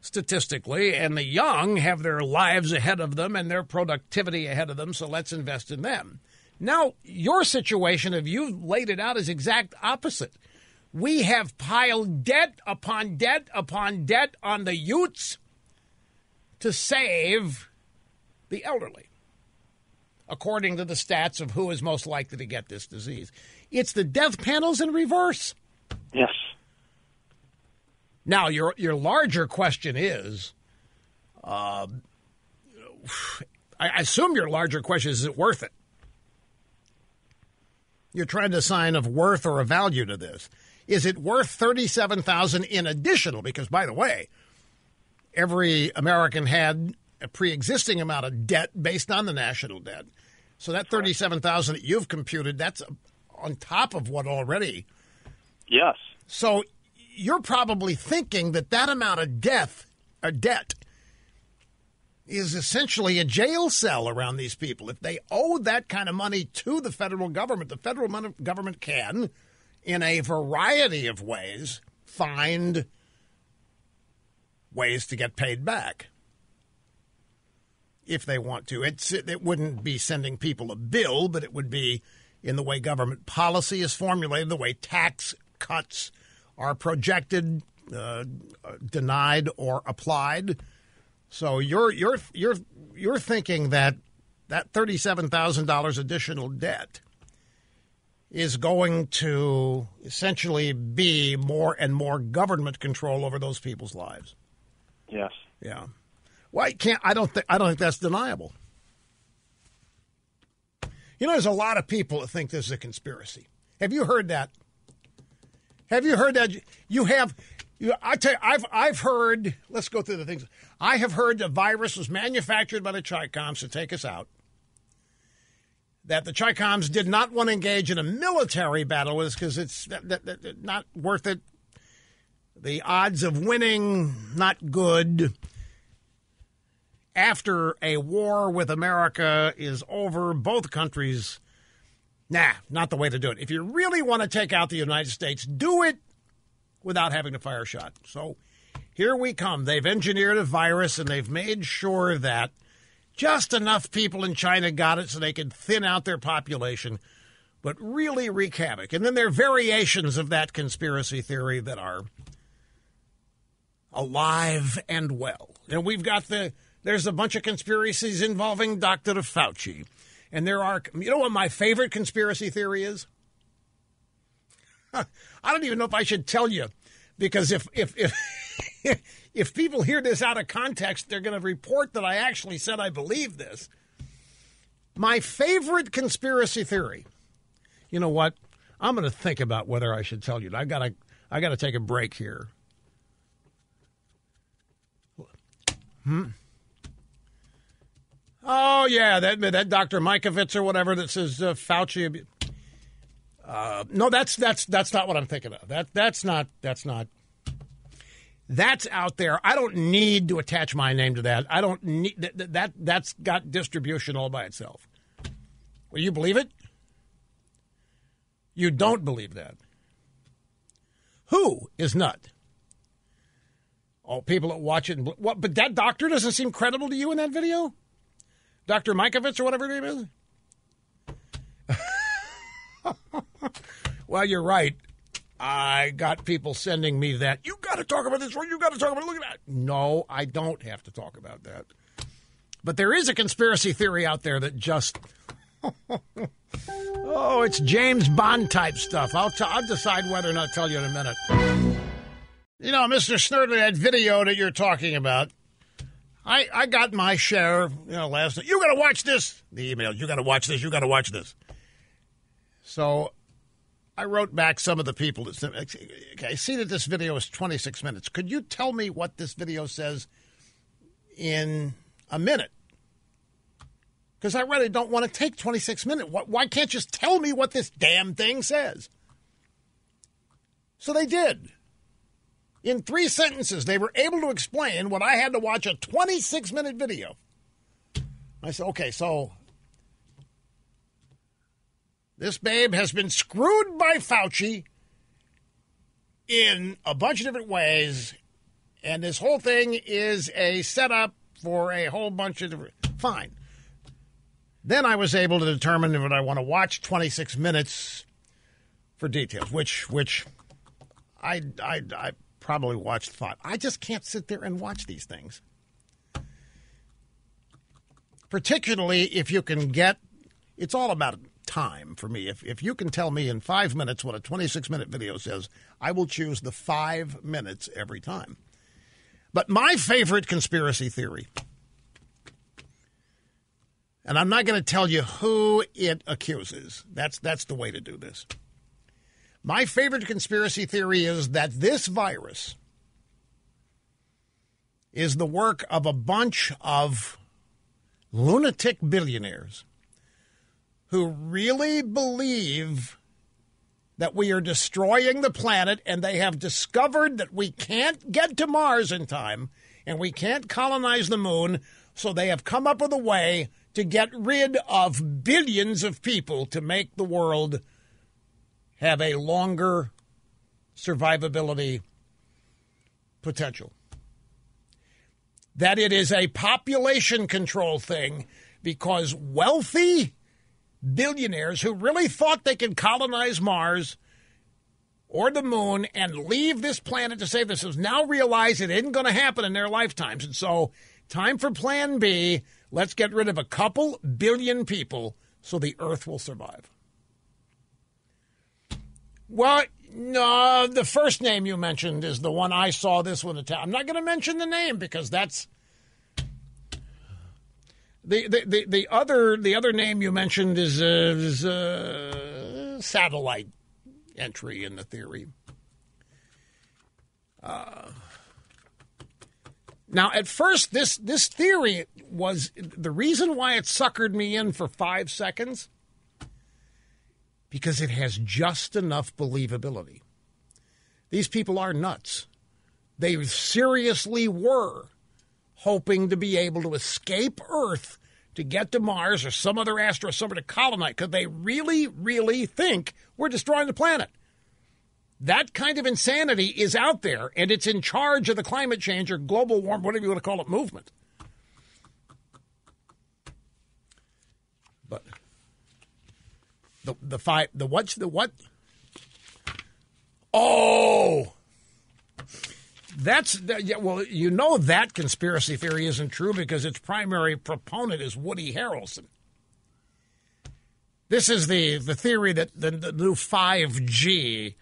statistically, and the young have their lives ahead of them and their productivity ahead of them, so let's invest in them. Now, your situation, if you've laid it out, is exact opposite. We have piled debt upon debt upon debt on the Utes to save the elderly, according to the stats of who is most likely to get this disease. It's the death panels in reverse. Yes. Now, your your larger question is, uh, I assume your larger question is: Is it worth it? You're trying to assign of worth or a value to this. Is it worth 37,000 in additional because by the way, every American had a pre-existing amount of debt based on the national debt. So that 37,000 that you've computed, that's on top of what already. Yes. So you're probably thinking that that amount of death, or debt is essentially a jail cell around these people. If they owe that kind of money to the federal government, the federal government can, in a variety of ways, find ways to get paid back if they want to. It's, it wouldn't be sending people a bill, but it would be in the way government policy is formulated, the way tax cuts are projected, uh, denied, or applied so you're you're you're you're thinking that that thirty-seven thousand dollars additional debt is going to essentially be more and more government control over those people's lives. Yes. Yeah. Why can't I don't think I don't think that's deniable. You know, there's a lot of people that think this is a conspiracy. Have you heard that? Have you heard that? You have you, I tell you, I've I've heard. Let's go through the things. I have heard the virus was manufactured by the Chicoms to take us out. That the Chicoms did not want to engage in a military battle with us because it's not worth it. The odds of winning not good. After a war with America is over, both countries. Nah, not the way to do it. If you really want to take out the United States, do it without having to fire a shot. So here we come. They've engineered a virus and they've made sure that just enough people in China got it so they could thin out their population, but really wreak havoc. And then there are variations of that conspiracy theory that are alive and well. And we've got the there's a bunch of conspiracies involving Dr. Fauci. And there are you know what my favorite conspiracy theory is? I don't even know if I should tell you because if if if if people hear this out of context, they're going to report that I actually said I believe this. My favorite conspiracy theory. You know what? I'm going to think about whether I should tell you. I got to I got to take a break here. Hmm. Oh yeah, that that Dr. Mikovits or whatever that says uh, Fauci. Uh, no, that's that's that's not what I'm thinking of. That that's not that's not. That's out there. I don't need to attach my name to that. I don't need that. that that's got distribution all by itself. Will you believe it? You don't believe that. Who is nut? All people that watch it. And, what? But that doctor doesn't seem credible to you in that video, Doctor Mikovits or whatever her name is. well, you're right. I got people sending me that. You got to talk about this, or you got to talk about. It. Look at that. No, I don't have to talk about that. But there is a conspiracy theory out there that just. oh, it's James Bond type stuff. I'll, t- I'll decide whether or not tell you in a minute. You know, Mr. Snerdley, that video that you're talking about, I, I got my share, you know, last night. You got to watch this. The email, you got to watch this, you got to watch this. So I wrote back some of the people that said, okay, I see that this video is 26 minutes. Could you tell me what this video says in a minute? Because I really don't want to take 26 minutes. Why can't you just tell me what this damn thing says? So they did. In three sentences, they were able to explain what I had to watch a 26 minute video. I said, okay, so this babe has been screwed by Fauci in a bunch of different ways, and this whole thing is a setup for a whole bunch of different. Fine. Then I was able to determine if I want to watch 26 minutes for details, which which I I, I probably watched five. I just can't sit there and watch these things. Particularly if you can get, it's all about time for me. If, if you can tell me in five minutes what a 26 minute video says, I will choose the five minutes every time. But my favorite conspiracy theory And I'm not going to tell you who it accuses. That's that's the way to do this. My favorite conspiracy theory is that this virus is the work of a bunch of lunatic billionaires who really believe that we are destroying the planet and they have discovered that we can't get to Mars in time and we can't colonize the moon. So they have come up with a way to get rid of billions of people to make the world have a longer survivability potential. That it is a population control thing because wealthy billionaires who really thought they could colonize Mars or the moon and leave this planet to save themselves now realize it isn't going to happen in their lifetimes. And so, time for plan B. Let's get rid of a couple billion people so the Earth will survive. Well, no, the first name you mentioned is the one I saw this one attack. I'm not going to mention the name because that's the, the, the, the other the other name you mentioned is, uh, uh, satellite entry in the theory. Uh, now, at first, this this theory was the reason why it suckered me in for five seconds because it has just enough believability. These people are nuts. They seriously were hoping to be able to escape Earth to get to Mars or some other asteroid, somewhere to colonize, because they really, really think we're destroying the planet. That kind of insanity is out there, and it's in charge of the climate change or global warming, whatever you want to call it, movement. But the the five the what's the what? Oh, that's well, you know that conspiracy theory isn't true because its primary proponent is Woody Harrelson. This is the the theory that the, the new five G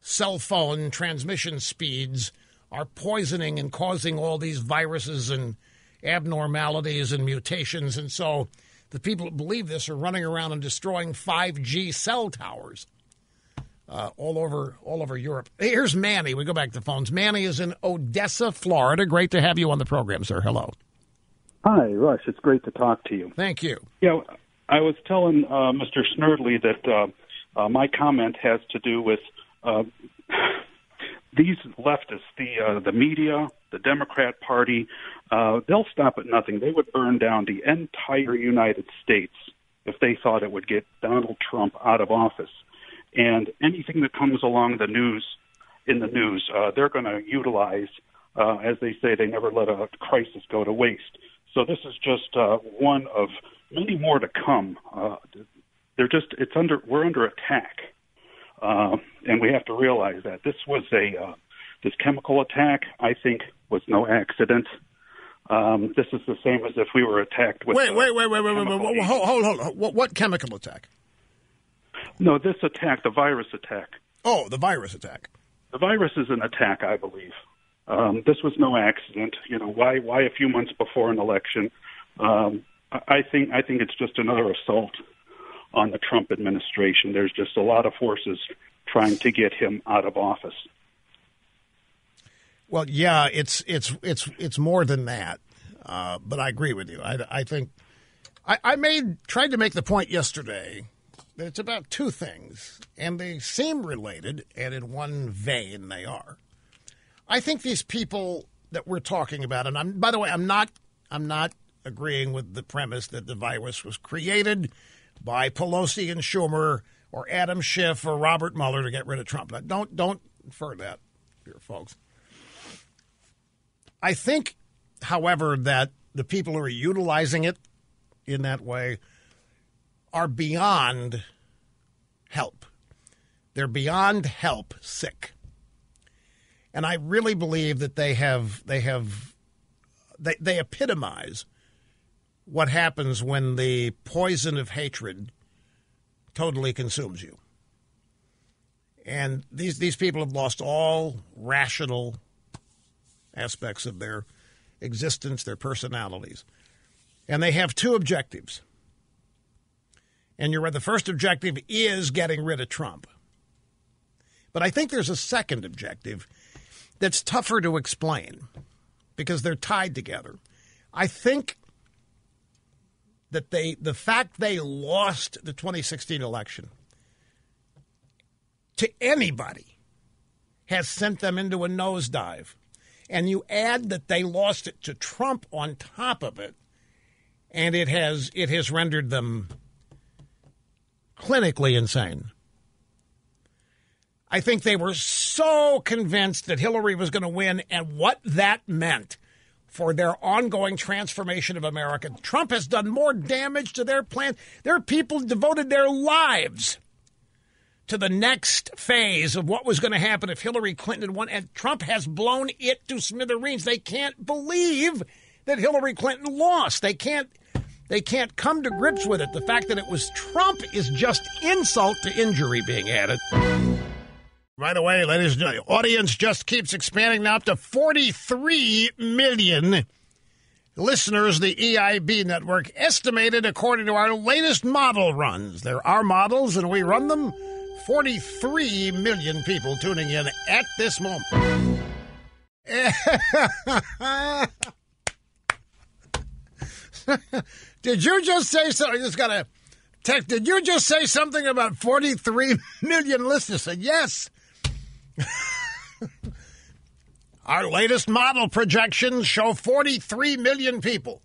cell phone transmission speeds are poisoning and causing all these viruses and abnormalities and mutations, and so the people that believe this are running around and destroying 5G cell towers uh, all over all over Europe. Here's Manny. We go back to phones. Manny is in Odessa, Florida. Great to have you on the program, sir. Hello. Hi, Rush. It's great to talk to you. Thank you. Yeah, I was telling uh, Mr. Snerdley that uh, uh, my comment has to do with uh, these leftists, the uh, the media, the Democrat Party. Uh, they'll stop at nothing. They would burn down the entire United States if they thought it would get Donald Trump out of office and anything that comes along the news in the news, uh, they're going to utilize. Uh, as they say, they never let a crisis go to waste. So this is just uh, one of many more to come. Uh, they're just it's under we're under attack, uh, and we have to realize that this was a uh, this chemical attack. I think was no accident. Um, this is the same as if we were attacked with. Wait, wait, wait, wait, wait, wait, wait, wait, hold, hold, hold. What, what chemical attack? No, this attack, the virus attack. Oh, the virus attack. The virus is an attack, I believe. Um, this was no accident. You know, why why a few months before an election? Um, I think I think it's just another assault on the Trump administration. There's just a lot of forces trying to get him out of office. Well, yeah, it's it's it's it's more than that. Uh, but I agree with you. I, I think I, I made tried to make the point yesterday it's about two things, and they seem related, and in one vein they are. I think these people that we're talking about, and I'm by the way, I'm not I'm not agreeing with the premise that the virus was created by Pelosi and Schumer or Adam Schiff or Robert Mueller to get rid of Trump. Don't don't infer that, here, folks. I think, however, that the people who are utilizing it in that way are beyond help. They're beyond help sick. And I really believe that they have they have they, they epitomize what happens when the poison of hatred totally consumes you. And these these people have lost all rational aspects of their existence, their personalities. And they have two objectives. And you're right, the first objective is getting rid of Trump. But I think there's a second objective that's tougher to explain because they're tied together. I think that they the fact they lost the 2016 election to anybody has sent them into a nosedive. And you add that they lost it to Trump on top of it, and it has it has rendered them clinically insane. I think they were so convinced that Hillary was going to win and what that meant for their ongoing transformation of America. Trump has done more damage to their plan. Their people devoted their lives to the next phase of what was going to happen if Hillary Clinton won, and Trump has blown it to smithereens. They can't believe that Hillary Clinton lost. They can't. They can't come to grips with it. The fact that it was Trump is just insult to injury being added. By the way, ladies and gentlemen, audience just keeps expanding now up to 43 million listeners, the EIB network estimated according to our latest model runs. There are models, and we run them. 43 million people tuning in at this moment. Did you just say something? Just got a text. Did you just say something about 43 million listeners? I said yes. Our latest model projections show 43 million people.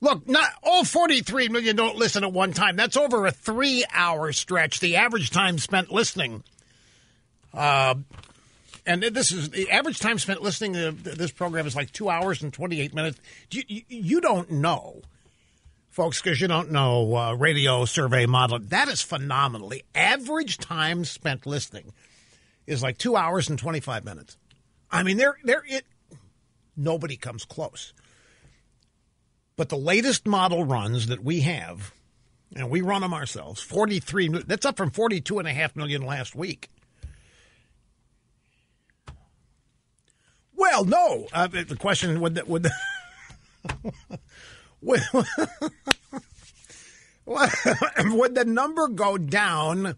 Look, not all 43 million don't listen at one time. That's over a three hour stretch. The average time spent listening. Uh, and this is the average time spent listening to this program is like two hours and 28 minutes. You, you, don't know, folks, because you don't know uh, radio survey model. That is phenomenal. The average time spent listening is like two hours and 25 minutes. I mean, there, there, it, nobody comes close. But the latest model runs that we have, and we run them ourselves, 43, that's up from 42.5 million last week. Well, no. Uh, the question would that would would, would the number go down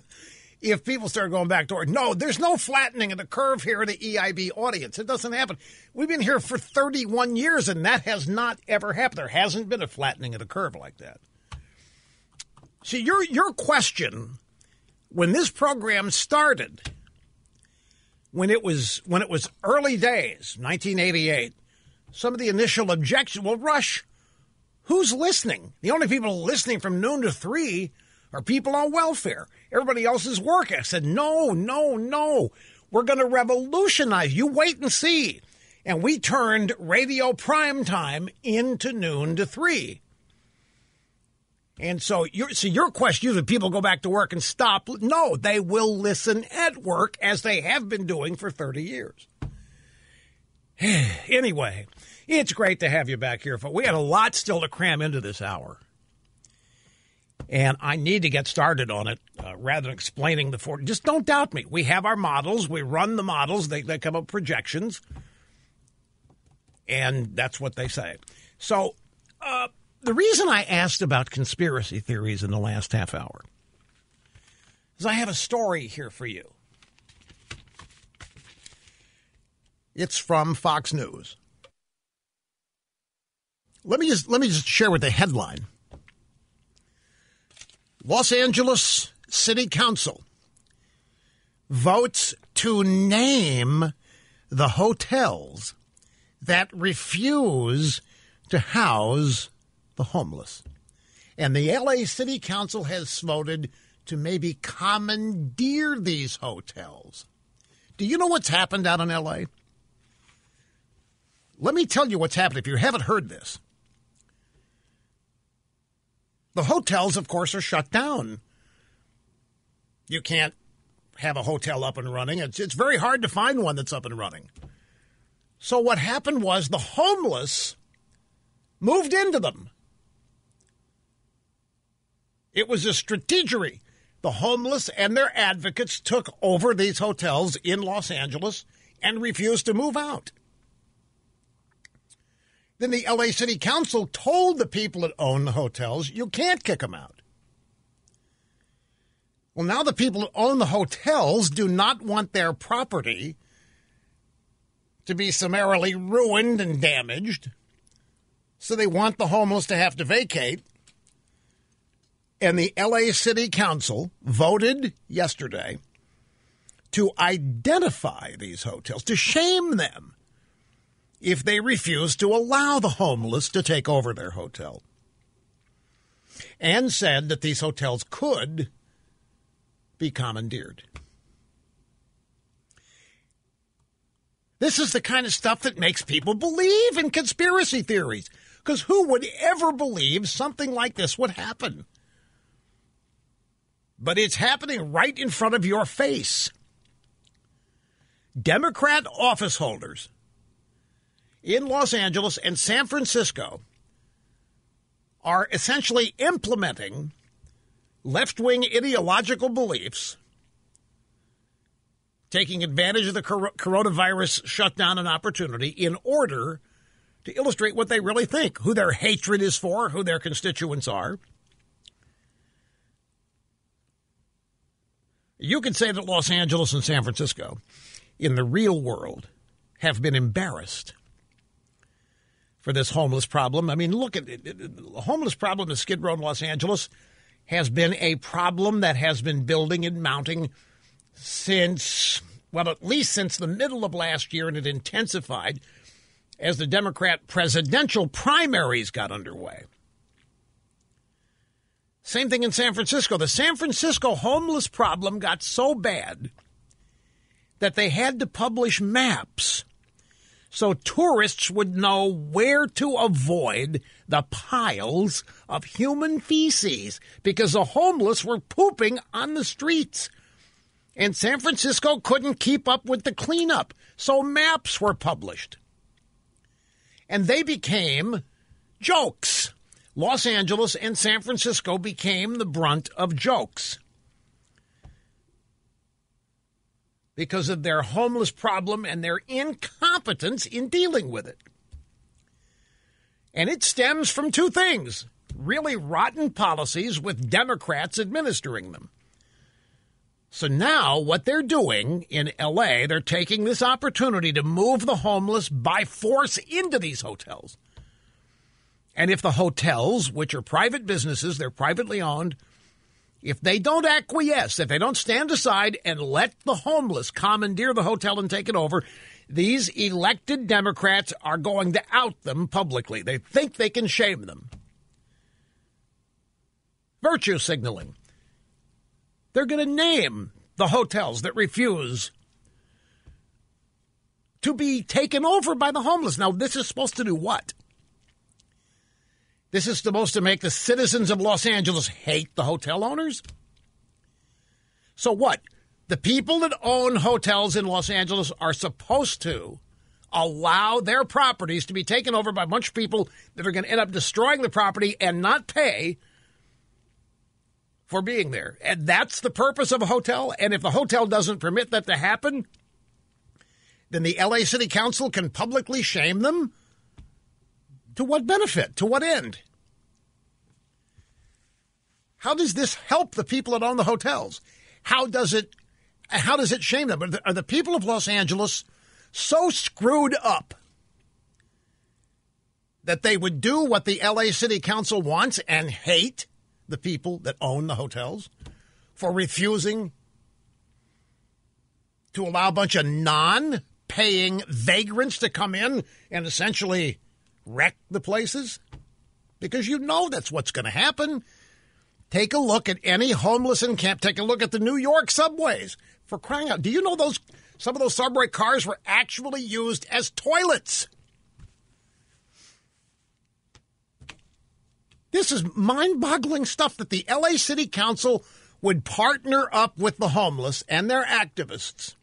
if people start going back to work. No, there's no flattening of the curve here in the EIB audience. It doesn't happen. We've been here for 31 years, and that has not ever happened. There hasn't been a flattening of the curve like that. See, your your question when this program started, when it was when it was early days, 1988, some of the initial objection. Well, Rush, who's listening? The only people listening from noon to three are people on welfare. Everybody else is working. I said, no, no, no. We're going to revolutionize. You wait and see. And we turned radio prime time into noon to three. And so, your, so your question is, that people go back to work and stop? No, they will listen at work as they have been doing for 30 years. anyway, it's great to have you back here. But We had a lot still to cram into this hour and I need to get started on it uh, rather than explaining the four. Just don't doubt me. We have our models. We run the models. They, they come up projections, and that's what they say. So uh, the reason I asked about conspiracy theories in the last half hour is I have a story here for you. It's from Fox News. Let me just let me just share with the headline. Los Angeles City Council votes to name the hotels that refuse to house the homeless. And the LA City Council has voted to maybe commandeer these hotels. Do you know what's happened out in LA? Let me tell you what's happened if you haven't heard this. The hotels, of course, are shut down. You can't have a hotel up and running. It's, it's very hard to find one that's up and running. So, what happened was the homeless moved into them. It was a strategery. The homeless and their advocates took over these hotels in Los Angeles and refused to move out. Then the LA City Council told the people that own the hotels, you can't kick them out. Well, now the people that own the hotels do not want their property to be summarily ruined and damaged. So they want the homeless to have to vacate. And the LA City Council voted yesterday to identify these hotels, to shame them if they refuse to allow the homeless to take over their hotel. And said that these hotels could be commandeered. This is the kind of stuff that makes people believe in conspiracy theories. Because who would ever believe something like this would happen? But it's happening right in front of your face. Democrat office holders in Los Angeles and San Francisco are essentially implementing left wing ideological beliefs, taking advantage of the coronavirus shutdown and opportunity in order to illustrate what they really think, who their hatred is for, who their constituents are. You could say that Los Angeles and San Francisco, in the real world, have been embarrassed for this homeless problem. I mean, look at it. The homeless problem in Skid Row in Los Angeles has been a problem that has been building and mounting since, well, at least since the middle of last year, and it intensified as the Democrat presidential primaries got underway. Same thing in San Francisco. The San Francisco homeless problem got so bad that they had to publish maps so tourists would know where to avoid the piles of human feces because the homeless were pooping on the streets. And San Francisco couldn't keep up with the cleanup, so maps were published. And they became jokes. Los Angeles and San Francisco became the brunt of jokes. because of their homeless problem and their incompetence in dealing with it. And it stems from two things really rotten policies with Democrats administering them. So now, what they're doing in LA, they're taking this opportunity to move the homeless by force into these hotels. And if the hotels, which are private businesses, they're privately owned, if they don't acquiesce, if they don't stand aside and let the homeless commandeer the hotel and take it over, these elected Democrats are going to out them publicly. They think they can shame them. Virtue signaling. They're going to name the hotels that refuse to be taken over by the homeless. Now, this is supposed to do what? This is supposed to make the citizens of Los Angeles hate the hotel owners? So what? The people that own hotels in Los Angeles are supposed to allow their properties to be taken over by a bunch of people that are going to end up destroying the property and not pay for being there. And that's the purpose of a hotel. And if the hotel doesn't permit that to happen, then the LA City Council can publicly shame them to what benefit? To what end? How does this help the people that own the hotels? How does it how does it shame them? Are the, are the people of Los Angeles so screwed up that they would do what the LA City Council wants and hate the people that own the hotels for refusing to allow a bunch of non paying vagrants to come in and essentially wreck the places? Because you know that's what's going to happen. Take a look at any homeless encampment. Take a look at the New York subways. For crying out, do you know those some of those subway cars were actually used as toilets? This is mind-boggling stuff that the LA City Council would partner up with the homeless and their activists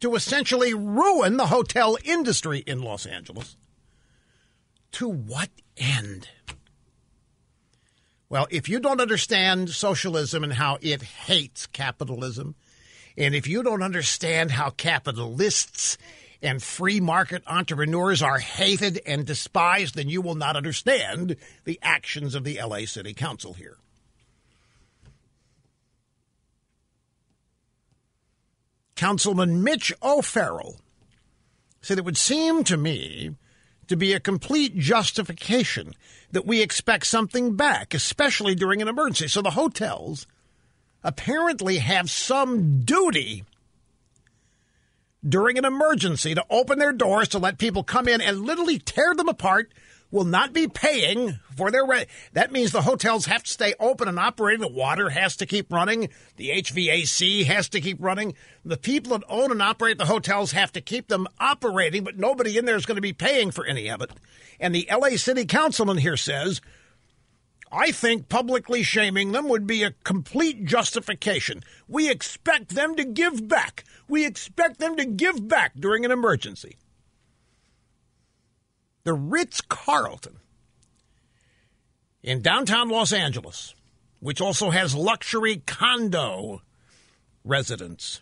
to essentially ruin the hotel industry in Los Angeles. To what end? Well, if you don't understand socialism and how it hates capitalism, and if you don't understand how capitalists and free market entrepreneurs are hated and despised, then you will not understand the actions of the LA City Council here. Councilman Mitch O'Farrell said it would seem to me to be a complete justification that we expect something back, especially during an emergency. So the hotels apparently have some duty during an emergency to open their doors to let people come in and literally tear them apart will not be paying for their rent. That means the hotels have to stay open and operating. The water has to keep running. The HVAC has to keep running. The people that own and operate the hotels have to keep them operating, but nobody in there is going to be paying for any of it. And the LA City Councilman here says, I think publicly shaming them would be a complete justification. We expect them to give back. We expect them to give back during an emergency the Ritz Carlton in downtown Los Angeles, which also has luxury condo residents.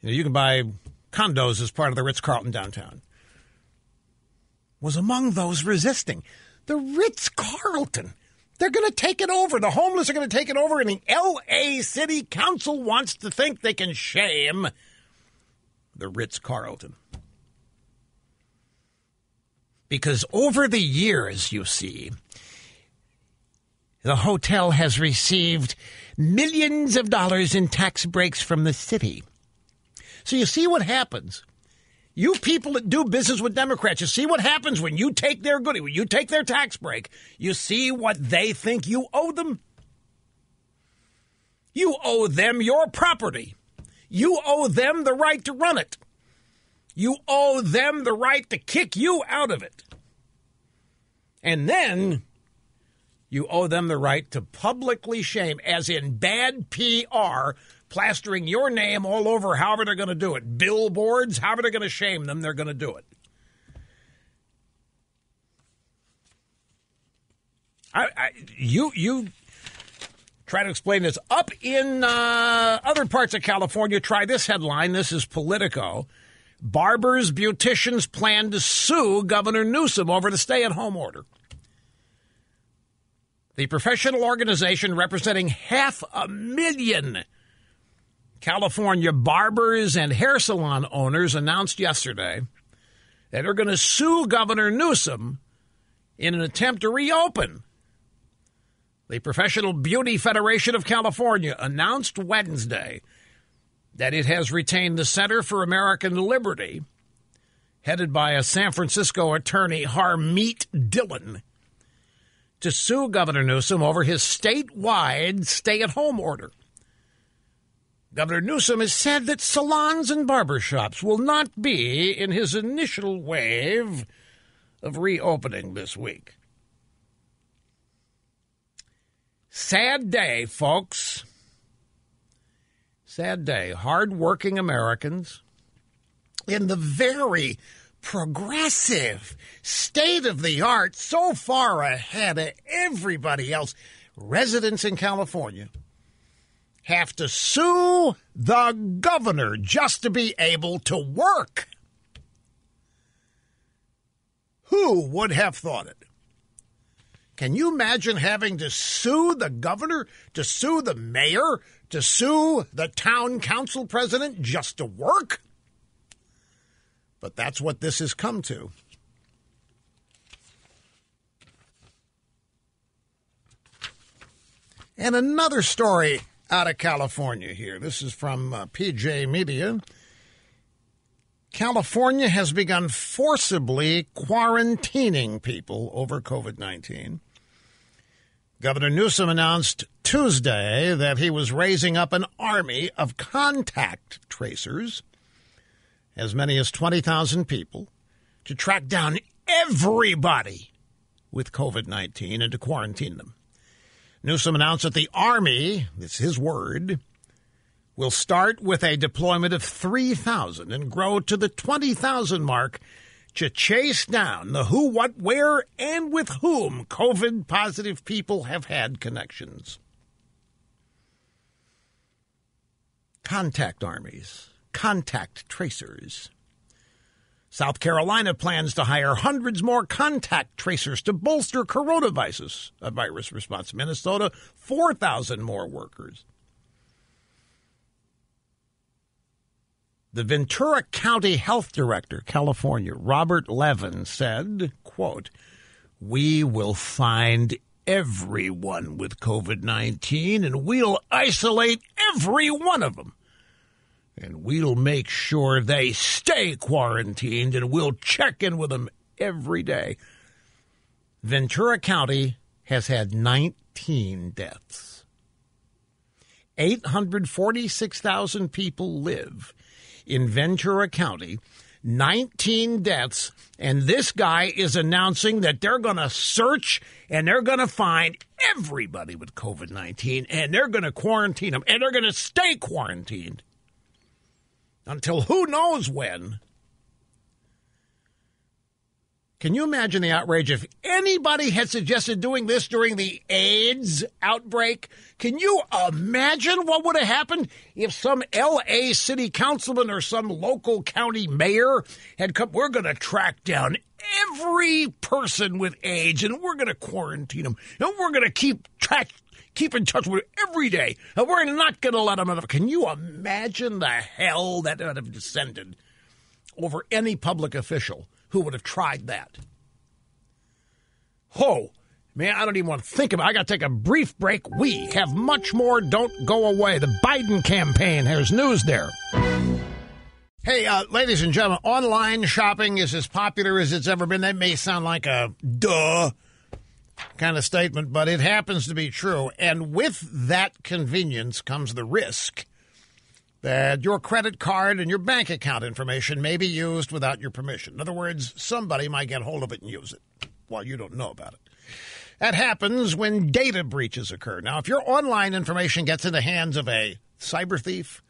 You, know, you can buy condos as part of the Ritz Carlton downtown. Was among those resisting. The Ritz Carlton. They're going to take it over. The homeless are going to take it over, and the L.A. City Council wants to think they can shame the Ritz Carlton. Because over the years, you see, the hotel has received millions of dollars in tax breaks from the city. So you see what happens. You people that do business with Democrats, you see what happens when you take their goodie, when you take their tax break. You see what they think you owe them. You owe them your property. You owe them the right to run it. You owe them the right to kick you out of it. And then you owe them the right to publicly shame, as in bad PR, plastering your name all over however they're going to do it. Billboards, however they're going to shame them, they're going to do it. I, I, you you try to explain this. Up in uh, other parts of California, try this headline. This is Politico. Barbers, beauticians plan to sue Governor Newsom over the stay at home order. The professional organization representing half a million California barbers and hair salon owners announced yesterday that they're going to sue Governor Newsom in an attempt to reopen the Professional Beauty Federation of California announced Wednesday that it has retained the Center for American Liberty, headed by a San Francisco attorney, Harmeet Dillon, to sue Governor Newsom over his statewide stay at home order. Governor Newsom has said that salons and barbershops will not be in his initial wave of reopening this week. Sad day, folks. Sad day. Hard-working Americans in the very progressive, state of the art, so far ahead of everybody else. Residents in California have to sue the governor just to be able to work. Who would have thought it? Can you imagine having to sue the governor, to sue the mayor, to sue the town council president just to work? But that's what this has come to. And another story out of California here. This is from uh, PJ Media. California has begun forcibly quarantining people over COVID 19. Governor Newsom announced Tuesday that he was raising up an army of contact tracers, as many as 20,000 people, to track down everybody with COVID 19 and to quarantine them. Newsom announced that the Army, it's his word, will start with a deployment of 3,000 and grow to the 20,000 mark to chase down the who, what, where, and with whom COVID positive people have had connections. Contact armies, contact tracers. South Carolina plans to hire hundreds more contact tracers to bolster coronavirus a virus response. Minnesota, 4,000 more workers. The Ventura County Health Director, California, Robert Levin, said, quote, We will find everyone with COVID 19 and we'll isolate every one of them. And we'll make sure they stay quarantined and we'll check in with them every day. Ventura County has had 19 deaths. 846,000 people live in Ventura County, 19 deaths, and this guy is announcing that they're going to search and they're going to find everybody with COVID 19 and they're going to quarantine them and they're going to stay quarantined until who knows when. Can you imagine the outrage if anybody had suggested doing this during the AIDS outbreak? Can you imagine what would have happened if some LA city councilman or some local county mayor had come? We're going to track down every person with AIDS and we're going to quarantine them and we're going to keep track keep in touch with every day, and we're not going to let them out. Can you imagine the hell that would have descended over any public official who would have tried that? Oh, man, I don't even want to think about it. I got to take a brief break. We have much more. Don't go away. The Biden campaign. has news there. Hey, uh, ladies and gentlemen, online shopping is as popular as it's ever been. That may sound like a duh kind of statement, but it happens to be true. And with that convenience comes the risk that your credit card and your bank account information may be used without your permission. In other words, somebody might get hold of it and use it while you don't know about it. That happens when data breaches occur. Now, if your online information gets in the hands of a cyber thief,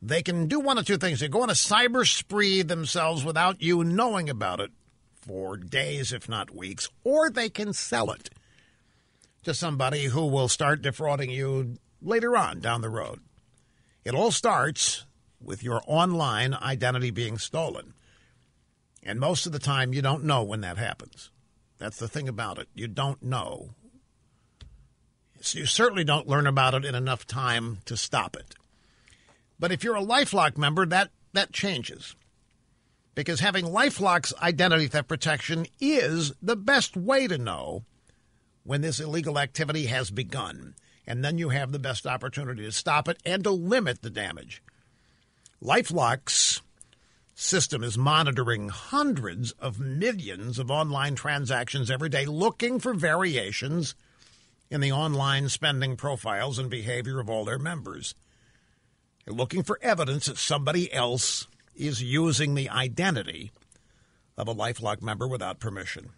they can do one of two things. They go on a cyber spree themselves without you knowing about it for days, if not weeks, or they can sell it to somebody who will start defrauding you later on down the road. It all starts with your online identity being stolen. And most of the time, you don't know when that happens. That's the thing about it. You don't know. So you certainly don't learn about it in enough time to stop it. But if you're a Lifelock member, that, that changes because having Lifelock's identity theft protection is the best way to know when this illegal activity has begun. And then you have the best opportunity to stop it and to limit the damage. Lifelock's system is monitoring hundreds of millions of online transactions every day, looking for variations in the online spending profiles and behavior of all their members. They're looking for evidence that somebody else is using the identity of a Lifelock member without permission.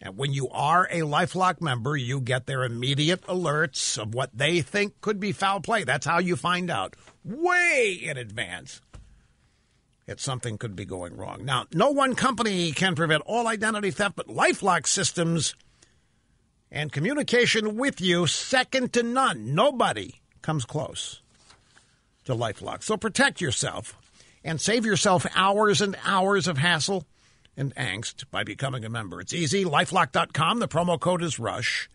And when you are a Lifelock member, you get their immediate alerts of what they think could be foul play. That's how you find out way in advance that something could be going wrong. Now, no one company can prevent all identity theft, but Lifelock systems and communication with you second to none. Nobody comes close to Lifelock. So protect yourself and save yourself hours and hours of hassle and angst by becoming a member. It's easy. Lifelock.com. The promo code is RUSH.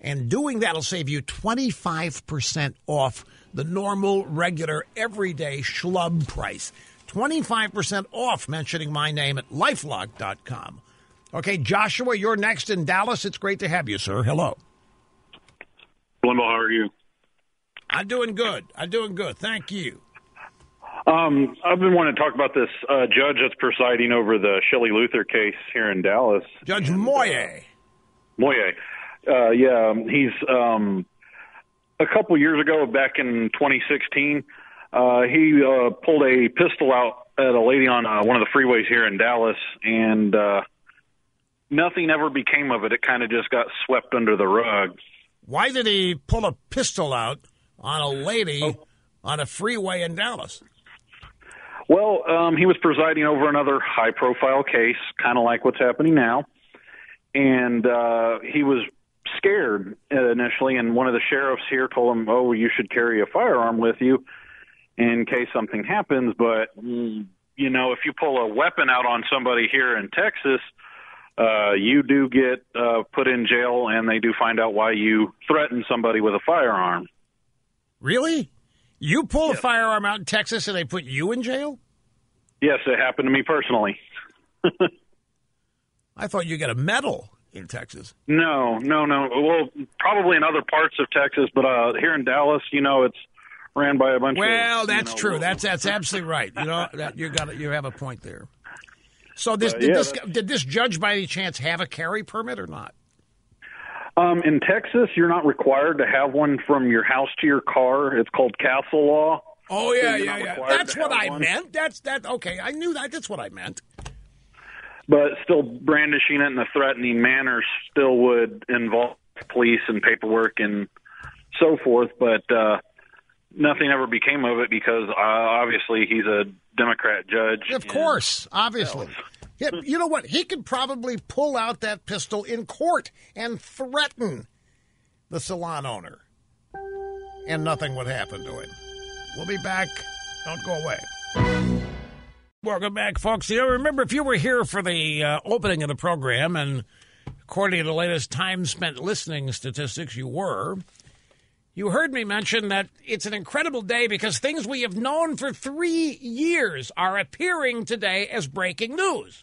And doing that will save you 25% off the normal, regular, everyday schlub price. 25% off mentioning my name at lifelock.com. Okay, Joshua, you're next in Dallas. It's great to have you, sir. Hello. Limbaugh, how are you? I'm doing good. I'm doing good. Thank you. Um, I've been wanting to talk about this uh, judge that's presiding over the Shelley Luther case here in Dallas. Judge Moye. Uh, Moye. Uh, yeah, um, he's um, a couple years ago, back in 2016, uh, he uh, pulled a pistol out at a lady on uh, one of the freeways here in Dallas, and uh, nothing ever became of it. It kind of just got swept under the rug. Why did he pull a pistol out on a lady oh. on a freeway in Dallas? Well, um, he was presiding over another high profile case, kind of like what's happening now. And uh, he was scared initially, and one of the sheriffs here told him, Oh, you should carry a firearm with you in case something happens. But you know, if you pull a weapon out on somebody here in Texas, uh, you do get uh, put in jail, and they do find out why you threatened somebody with a firearm. Really? You pull a firearm out in Texas and they put you in jail? Yes, it happened to me personally. I thought you got a medal in Texas. No, no, no. Well, probably in other parts of Texas, but uh, here in Dallas, you know, it's ran by a bunch of. Well, that's you know, true. That's that's absolutely right. You know, that you got you have a point there. So this Uh, did yeah, this that's- did this judge by any chance have a carry permit or not? Um, in Texas, you're not required to have one from your house to your car. It's called castle law. Oh yeah, you're yeah, yeah. That's what I one. meant. That's that. Okay, I knew that. That's what I meant. But still, brandishing it in a threatening manner still would involve police and paperwork and so forth. But uh, nothing ever became of it because uh, obviously he's a Democrat judge. Of course, obviously. Yeah, you know what? He could probably pull out that pistol in court and threaten the salon owner, and nothing would happen to him. We'll be back. Don't go away. Welcome back, folks. You know, remember, if you were here for the uh, opening of the program, and according to the latest time spent listening statistics, you were. You heard me mention that it's an incredible day because things we have known for three years are appearing today as breaking news.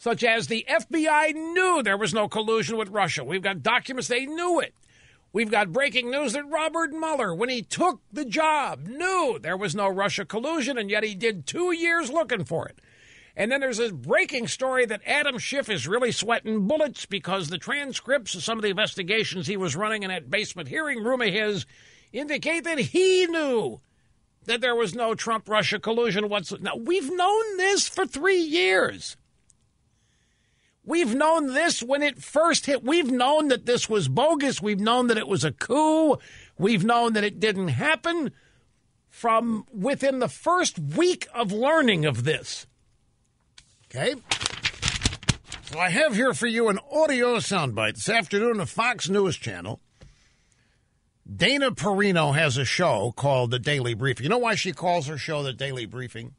Such as the FBI knew there was no collusion with Russia. We've got documents they knew it. We've got breaking news that Robert Mueller, when he took the job, knew there was no Russia collusion, and yet he did two years looking for it. And then there's a breaking story that Adam Schiff is really sweating bullets because the transcripts of some of the investigations he was running in that basement hearing room of his indicate that he knew that there was no Trump Russia collusion whatsoever. Now, we've known this for three years. We've known this when it first hit. We've known that this was bogus. We've known that it was a coup. We've known that it didn't happen from within the first week of learning of this. Okay? So I have here for you an audio soundbite this afternoon on the Fox News Channel. Dana Perino has a show called The Daily Briefing. You know why she calls her show The Daily Briefing?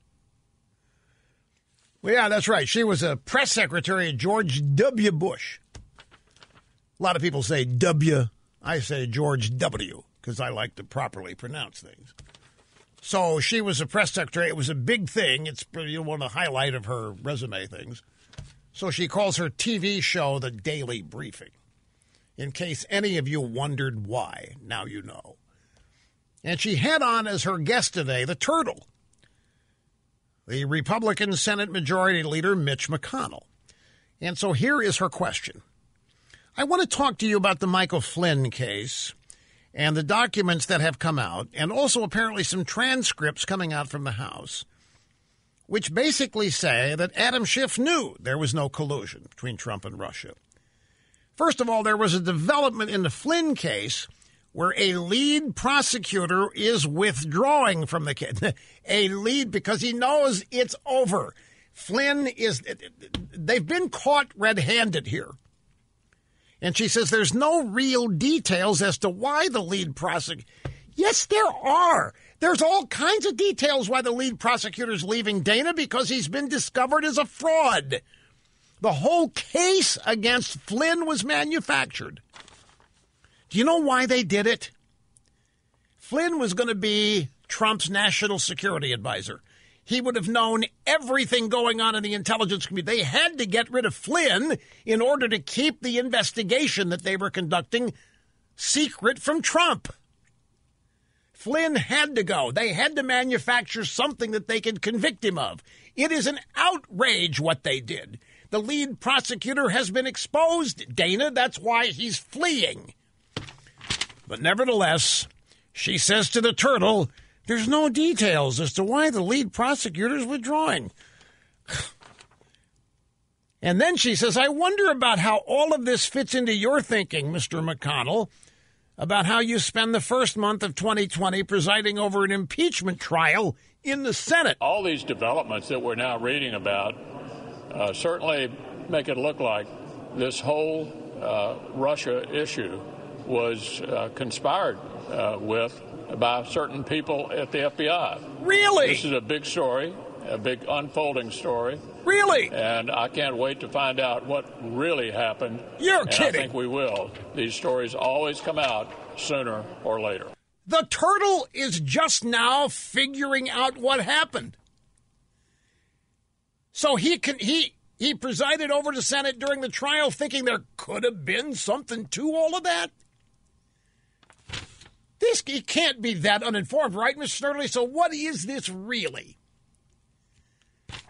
Well, yeah, that's right. She was a press secretary of George W. Bush. A lot of people say W. I say George W. because I like to properly pronounce things. So she was a press secretary. It was a big thing. It's one of the highlight of her resume things. So she calls her TV show the Daily Briefing. In case any of you wondered why, now you know. And she had on as her guest today the turtle, the Republican Senate Majority Leader Mitch McConnell. And so here is her question. I want to talk to you about the Michael Flynn case and the documents that have come out, and also apparently some transcripts coming out from the House, which basically say that Adam Schiff knew there was no collusion between Trump and Russia. First of all, there was a development in the Flynn case where a lead prosecutor is withdrawing from the case. a lead because he knows it's over. Flynn is, they've been caught red handed here. And she says there's no real details as to why the lead prosecutor. Yes, there are. There's all kinds of details why the lead prosecutor's leaving Dana because he's been discovered as a fraud. The whole case against Flynn was manufactured. Do you know why they did it? Flynn was going to be Trump's national security advisor. He would have known everything going on in the intelligence community. They had to get rid of Flynn in order to keep the investigation that they were conducting secret from Trump. Flynn had to go. They had to manufacture something that they could convict him of. It is an outrage what they did. The lead prosecutor has been exposed, Dana. That's why he's fleeing. But nevertheless, she says to the turtle, there's no details as to why the lead prosecutor is withdrawing. And then she says, I wonder about how all of this fits into your thinking, Mr. McConnell, about how you spend the first month of 2020 presiding over an impeachment trial in the Senate. All these developments that we're now reading about uh, certainly make it look like this whole uh, Russia issue was uh, conspired uh, with by certain people at the FBI. Really? This is a big story. a big unfolding story. Really? And I can't wait to find out what really happened. You're kidding. I think we will. These stories always come out sooner or later. The turtle is just now figuring out what happened. So he can he he presided over the Senate during the trial thinking there could have been something to all of that. This he can't be that uninformed, right, Mr. Snerdley? So what is this really?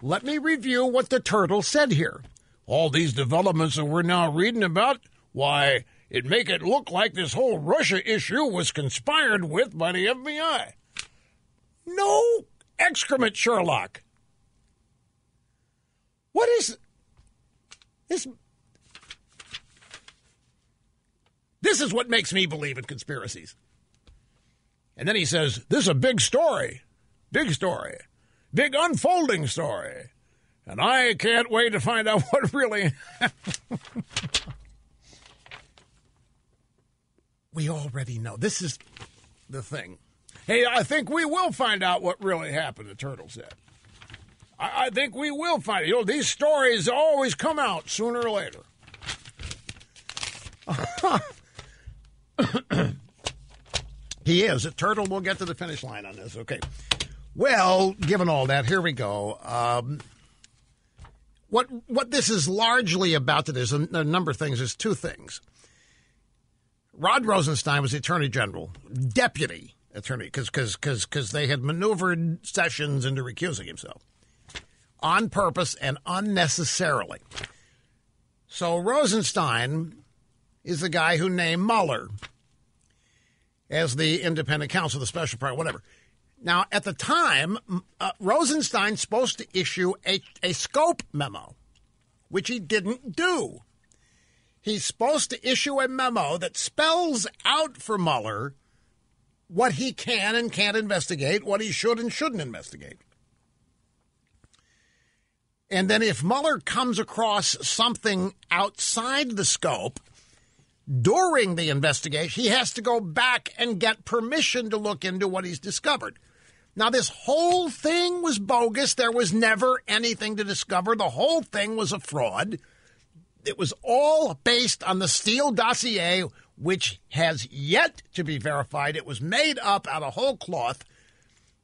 Let me review what the turtle said here. All these developments that we're now reading about, why, it make it look like this whole Russia issue was conspired with by the FBI. No excrement, Sherlock. What is this? This is what makes me believe in conspiracies. And then he says, This is a big story. Big story. Big unfolding story. And I can't wait to find out what really We already know. This is the thing. Hey, I think we will find out what really happened, the turtle said. I, I think we will find it. You know, these stories always come out sooner or later. he is. A turtle will get to the finish line on this. Okay. Well, given all that, here we go. Um, what what this is largely about is a, a number of things. There's two things. Rod Rosenstein was Attorney General, deputy attorney, because because they had maneuvered Sessions into recusing himself on purpose and unnecessarily. So Rosenstein is the guy who named Mueller as the independent counsel, the special part, whatever. Now, at the time, uh, Rosenstein's supposed to issue a, a scope memo, which he didn't do. He's supposed to issue a memo that spells out for Mueller what he can and can't investigate, what he should and shouldn't investigate. And then if Mueller comes across something outside the scope during the investigation, he has to go back and get permission to look into what he's discovered. Now, this whole thing was bogus. There was never anything to discover. The whole thing was a fraud. It was all based on the Steele dossier, which has yet to be verified. It was made up out of whole cloth.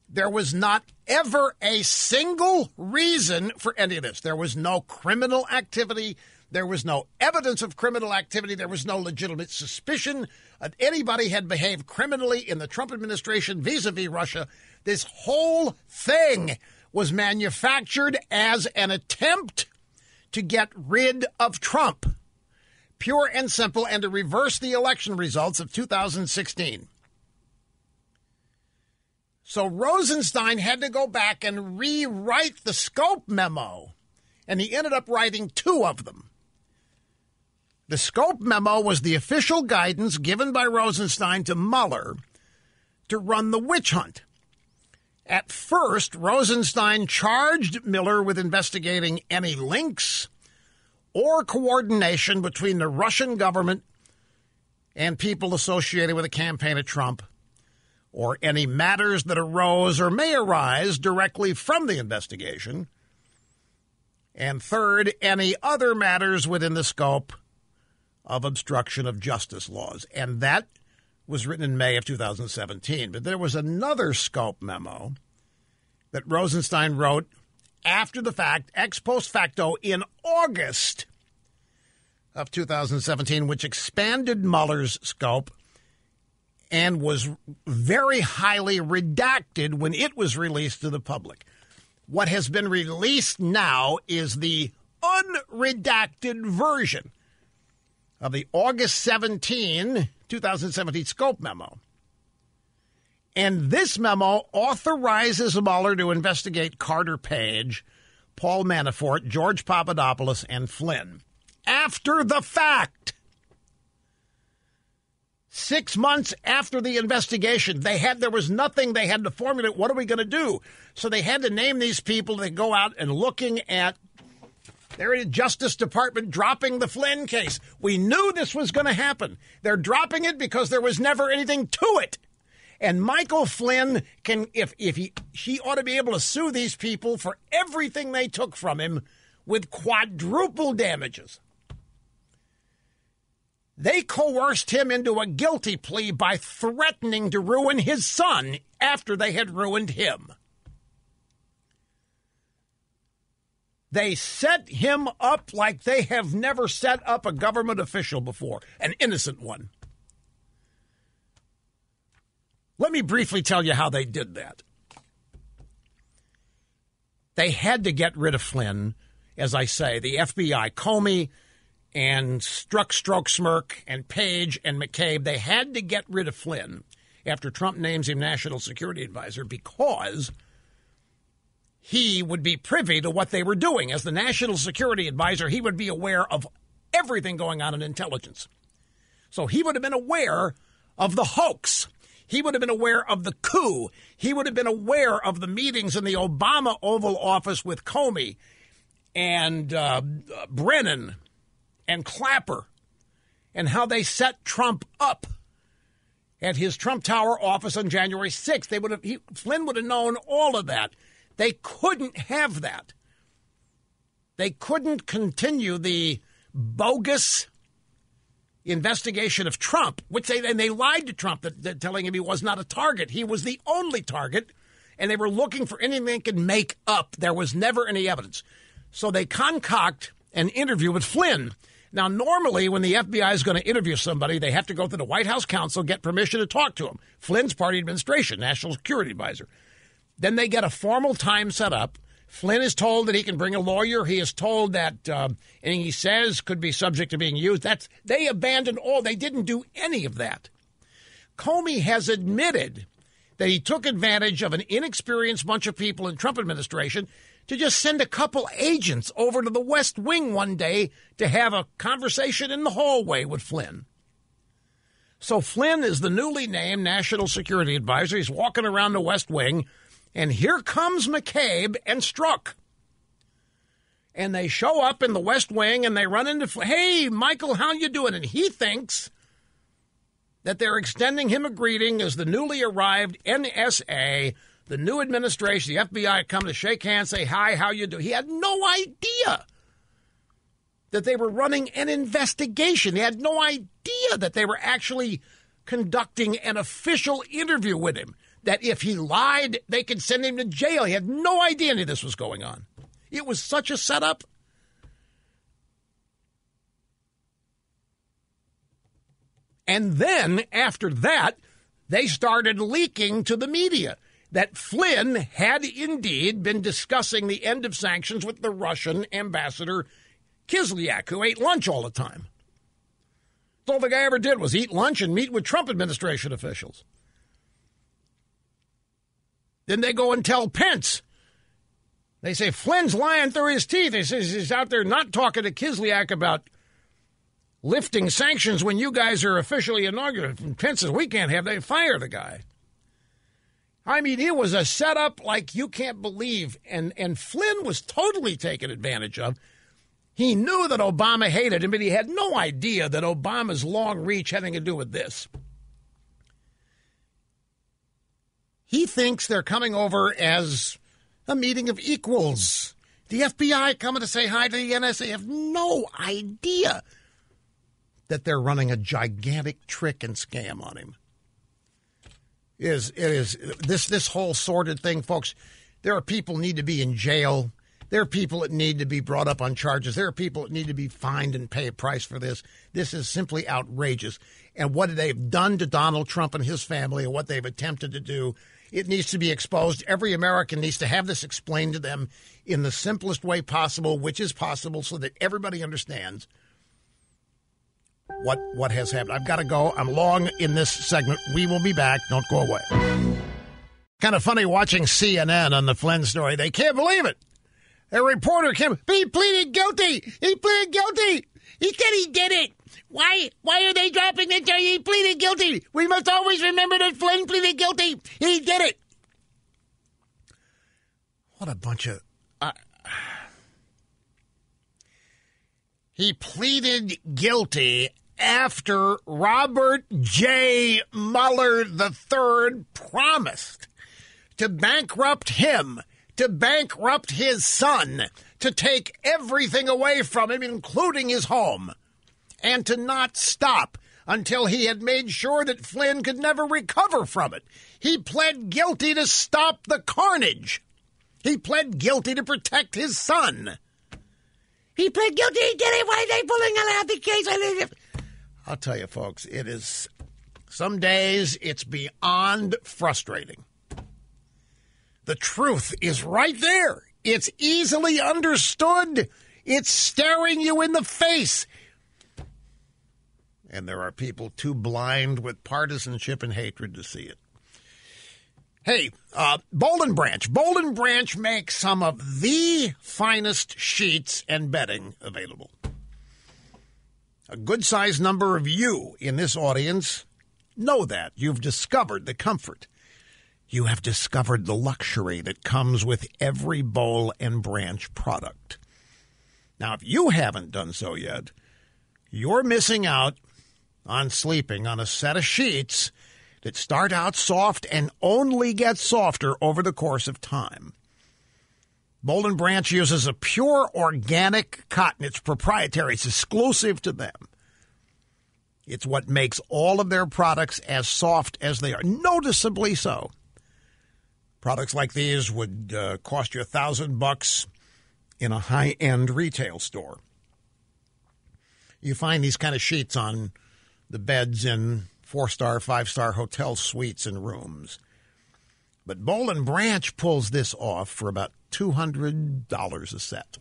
There was not ever a single reason for any of this. There was no criminal activity. There was no evidence of criminal activity. There was no legitimate suspicion that anybody had behaved criminally in the Trump administration vis a vis Russia. This whole thing was manufactured as an attempt to get rid of Trump, pure and simple, and to reverse the election results of 2016. So Rosenstein had to go back and rewrite the scope memo, and he ended up writing two of them. The scope memo was the official guidance given by Rosenstein to Mueller to run the witch hunt. At first, Rosenstein charged Mueller with investigating any links or coordination between the Russian government and people associated with the campaign of Trump, or any matters that arose or may arise directly from the investigation. And third, any other matters within the scope of obstruction of justice laws. And that was written in May of 2017. But there was another scope memo that Rosenstein wrote after the fact, ex post facto, in August of 2017, which expanded Mueller's scope and was very highly redacted when it was released to the public. What has been released now is the unredacted version of the August 17, 2017 scope memo. And this memo authorizes Mueller to investigate Carter Page, Paul Manafort, George Papadopoulos, and Flynn after the fact. Six months after the investigation, they had there was nothing. They had to formulate what are we going to do. So they had to name these people. They go out and looking at they're in Justice Department dropping the Flynn case. We knew this was going to happen. They're dropping it because there was never anything to it. And Michael Flynn can, if if he he ought to be able to sue these people for everything they took from him with quadruple damages. They coerced him into a guilty plea by threatening to ruin his son after they had ruined him. They set him up like they have never set up a government official before, an innocent one. Let me briefly tell you how they did that. They had to get rid of Flynn, as I say, the FBI, Comey, and Strzok Stroke Smirk and Page and McCabe, they had to get rid of Flynn after Trump names him national security advisor because he would be privy to what they were doing. As the national security advisor, he would be aware of everything going on in intelligence. So he would have been aware of the hoax. He would have been aware of the coup. He would have been aware of the meetings in the Obama Oval Office with Comey and uh, Brennan and Clapper and how they set Trump up at his Trump Tower office on January 6th. They would have he, Flynn would have known all of that. They couldn't have that. They couldn't continue the bogus investigation of Trump, which they and they lied to Trump, that, that telling him he was not a target. He was the only target, and they were looking for anything they could make up. There was never any evidence, so they concoct an interview with Flynn now, normally, when the FBI is going to interview somebody, they have to go through the White House counsel, get permission to talk to him. Flynn's party administration, national security advisor. Then they get a formal time set up. Flynn is told that he can bring a lawyer. He is told that uh, anything he says could be subject to being used. That's they abandoned all. They didn't do any of that. Comey has admitted that he took advantage of an inexperienced bunch of people in Trump administration to just send a couple agents over to the West Wing one day to have a conversation in the hallway with Flynn. So Flynn is the newly named National Security Advisor. He's walking around the West Wing, and here comes McCabe and Strzok. And they show up in the West Wing and they run into, hey, Michael, how you doing? And he thinks that they're extending him a greeting as the newly arrived NSA the new administration, the FBI, come to shake hands, say hi, how you do. He had no idea that they were running an investigation. He had no idea that they were actually conducting an official interview with him. That if he lied, they could send him to jail. He had no idea any of this was going on. It was such a setup. And then after that, they started leaking to the media that Flynn had indeed been discussing the end of sanctions with the Russian ambassador Kislyak, who ate lunch all the time. All the guy ever did was eat lunch and meet with Trump administration officials. Then they go and tell Pence. They say Flynn's lying through his teeth. He says he's out there not talking to Kislyak about lifting sanctions when you guys are officially inaugurated. And Pence says we can't have. They fire the guy. I mean, it was a setup like you can't believe. And, and Flynn was totally taken advantage of. He knew that Obama hated him, but he had no idea that Obama's long reach had anything to do with this. He thinks they're coming over as a meeting of equals. The FBI coming to say hi to the NSA have no idea that they're running a gigantic trick and scam on him is it is this this whole sordid thing, folks. There are people need to be in jail. There are people that need to be brought up on charges. There are people that need to be fined and pay a price for this. This is simply outrageous. And what they've done to Donald Trump and his family and what they've attempted to do, it needs to be exposed. Every American needs to have this explained to them in the simplest way possible, which is possible, so that everybody understands what what has happened. I've got to go. I'm long in this segment. We will be back. Don't go away. Kind of funny watching CNN on the Flynn story. They can't believe it. A reporter came. He pleaded guilty. He pleaded guilty. He said he did it. Why? Why are they dropping the charge? He pleaded guilty. We must always remember that Flynn pleaded guilty. He did it. What a bunch of. Uh, he pleaded guilty after Robert J. Mueller III promised to bankrupt him, to bankrupt his son, to take everything away from him, including his home, and to not stop until he had made sure that Flynn could never recover from it. He pled guilty to stop the carnage. He pled guilty to protect his son. He pled guilty. Get it? Why are they pulling out the case? I'll tell you, folks, it is. Some days it's beyond frustrating. The truth is right there. It's easily understood. It's staring you in the face. And there are people too blind with partisanship and hatred to see it. Hey, uh, Boll and Branch. Boll and Branch makes some of the finest sheets and bedding available. A good sized number of you in this audience know that. You've discovered the comfort. You have discovered the luxury that comes with every Boll and Branch product. Now, if you haven't done so yet, you're missing out on sleeping on a set of sheets that start out soft and only get softer over the course of time. Boll and Branch uses a pure organic cotton. It's proprietary, it's exclusive to them. It's what makes all of their products as soft as they are, noticeably so. Products like these would uh, cost you a thousand bucks in a high end retail store. You find these kind of sheets on the beds in four star, five star hotel suites and rooms. But Boll and Branch pulls this off for about $200 a set.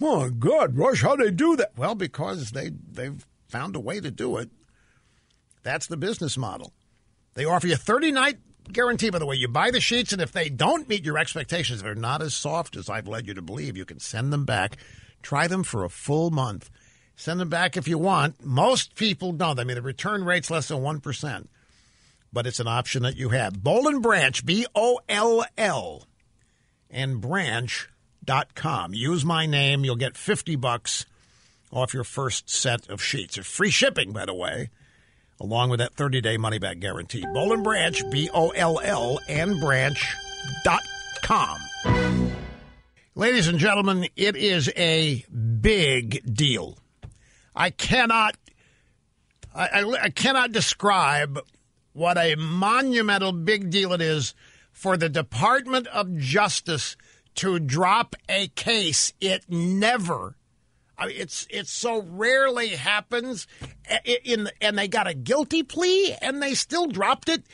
My God, Rush, how they do that? Well, because they, they've found a way to do it. That's the business model. They offer you 30 night guarantee, by the way. You buy the sheets, and if they don't meet your expectations, they're not as soft as I've led you to believe, you can send them back. Try them for a full month. Send them back if you want. Most people don't. I mean, the return rate's less than 1%, but it's an option that you have. Boll and Branch, B O L L, and branch.com. Use my name. You'll get 50 bucks off your first set of sheets. Free shipping, by the way, along with that 30 day money back guarantee. Boll and Branch, B O L L, and branch.com. Ladies and gentlemen, it is a big deal. I cannot, I, I, I, cannot describe what a monumental big deal it is for the Department of Justice to drop a case. It never, I mean, it's it's so rarely happens. Eh, in and they got a guilty plea and they still dropped it.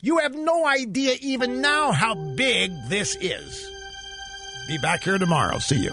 You have no idea even now how big this is. Be back here tomorrow. See you.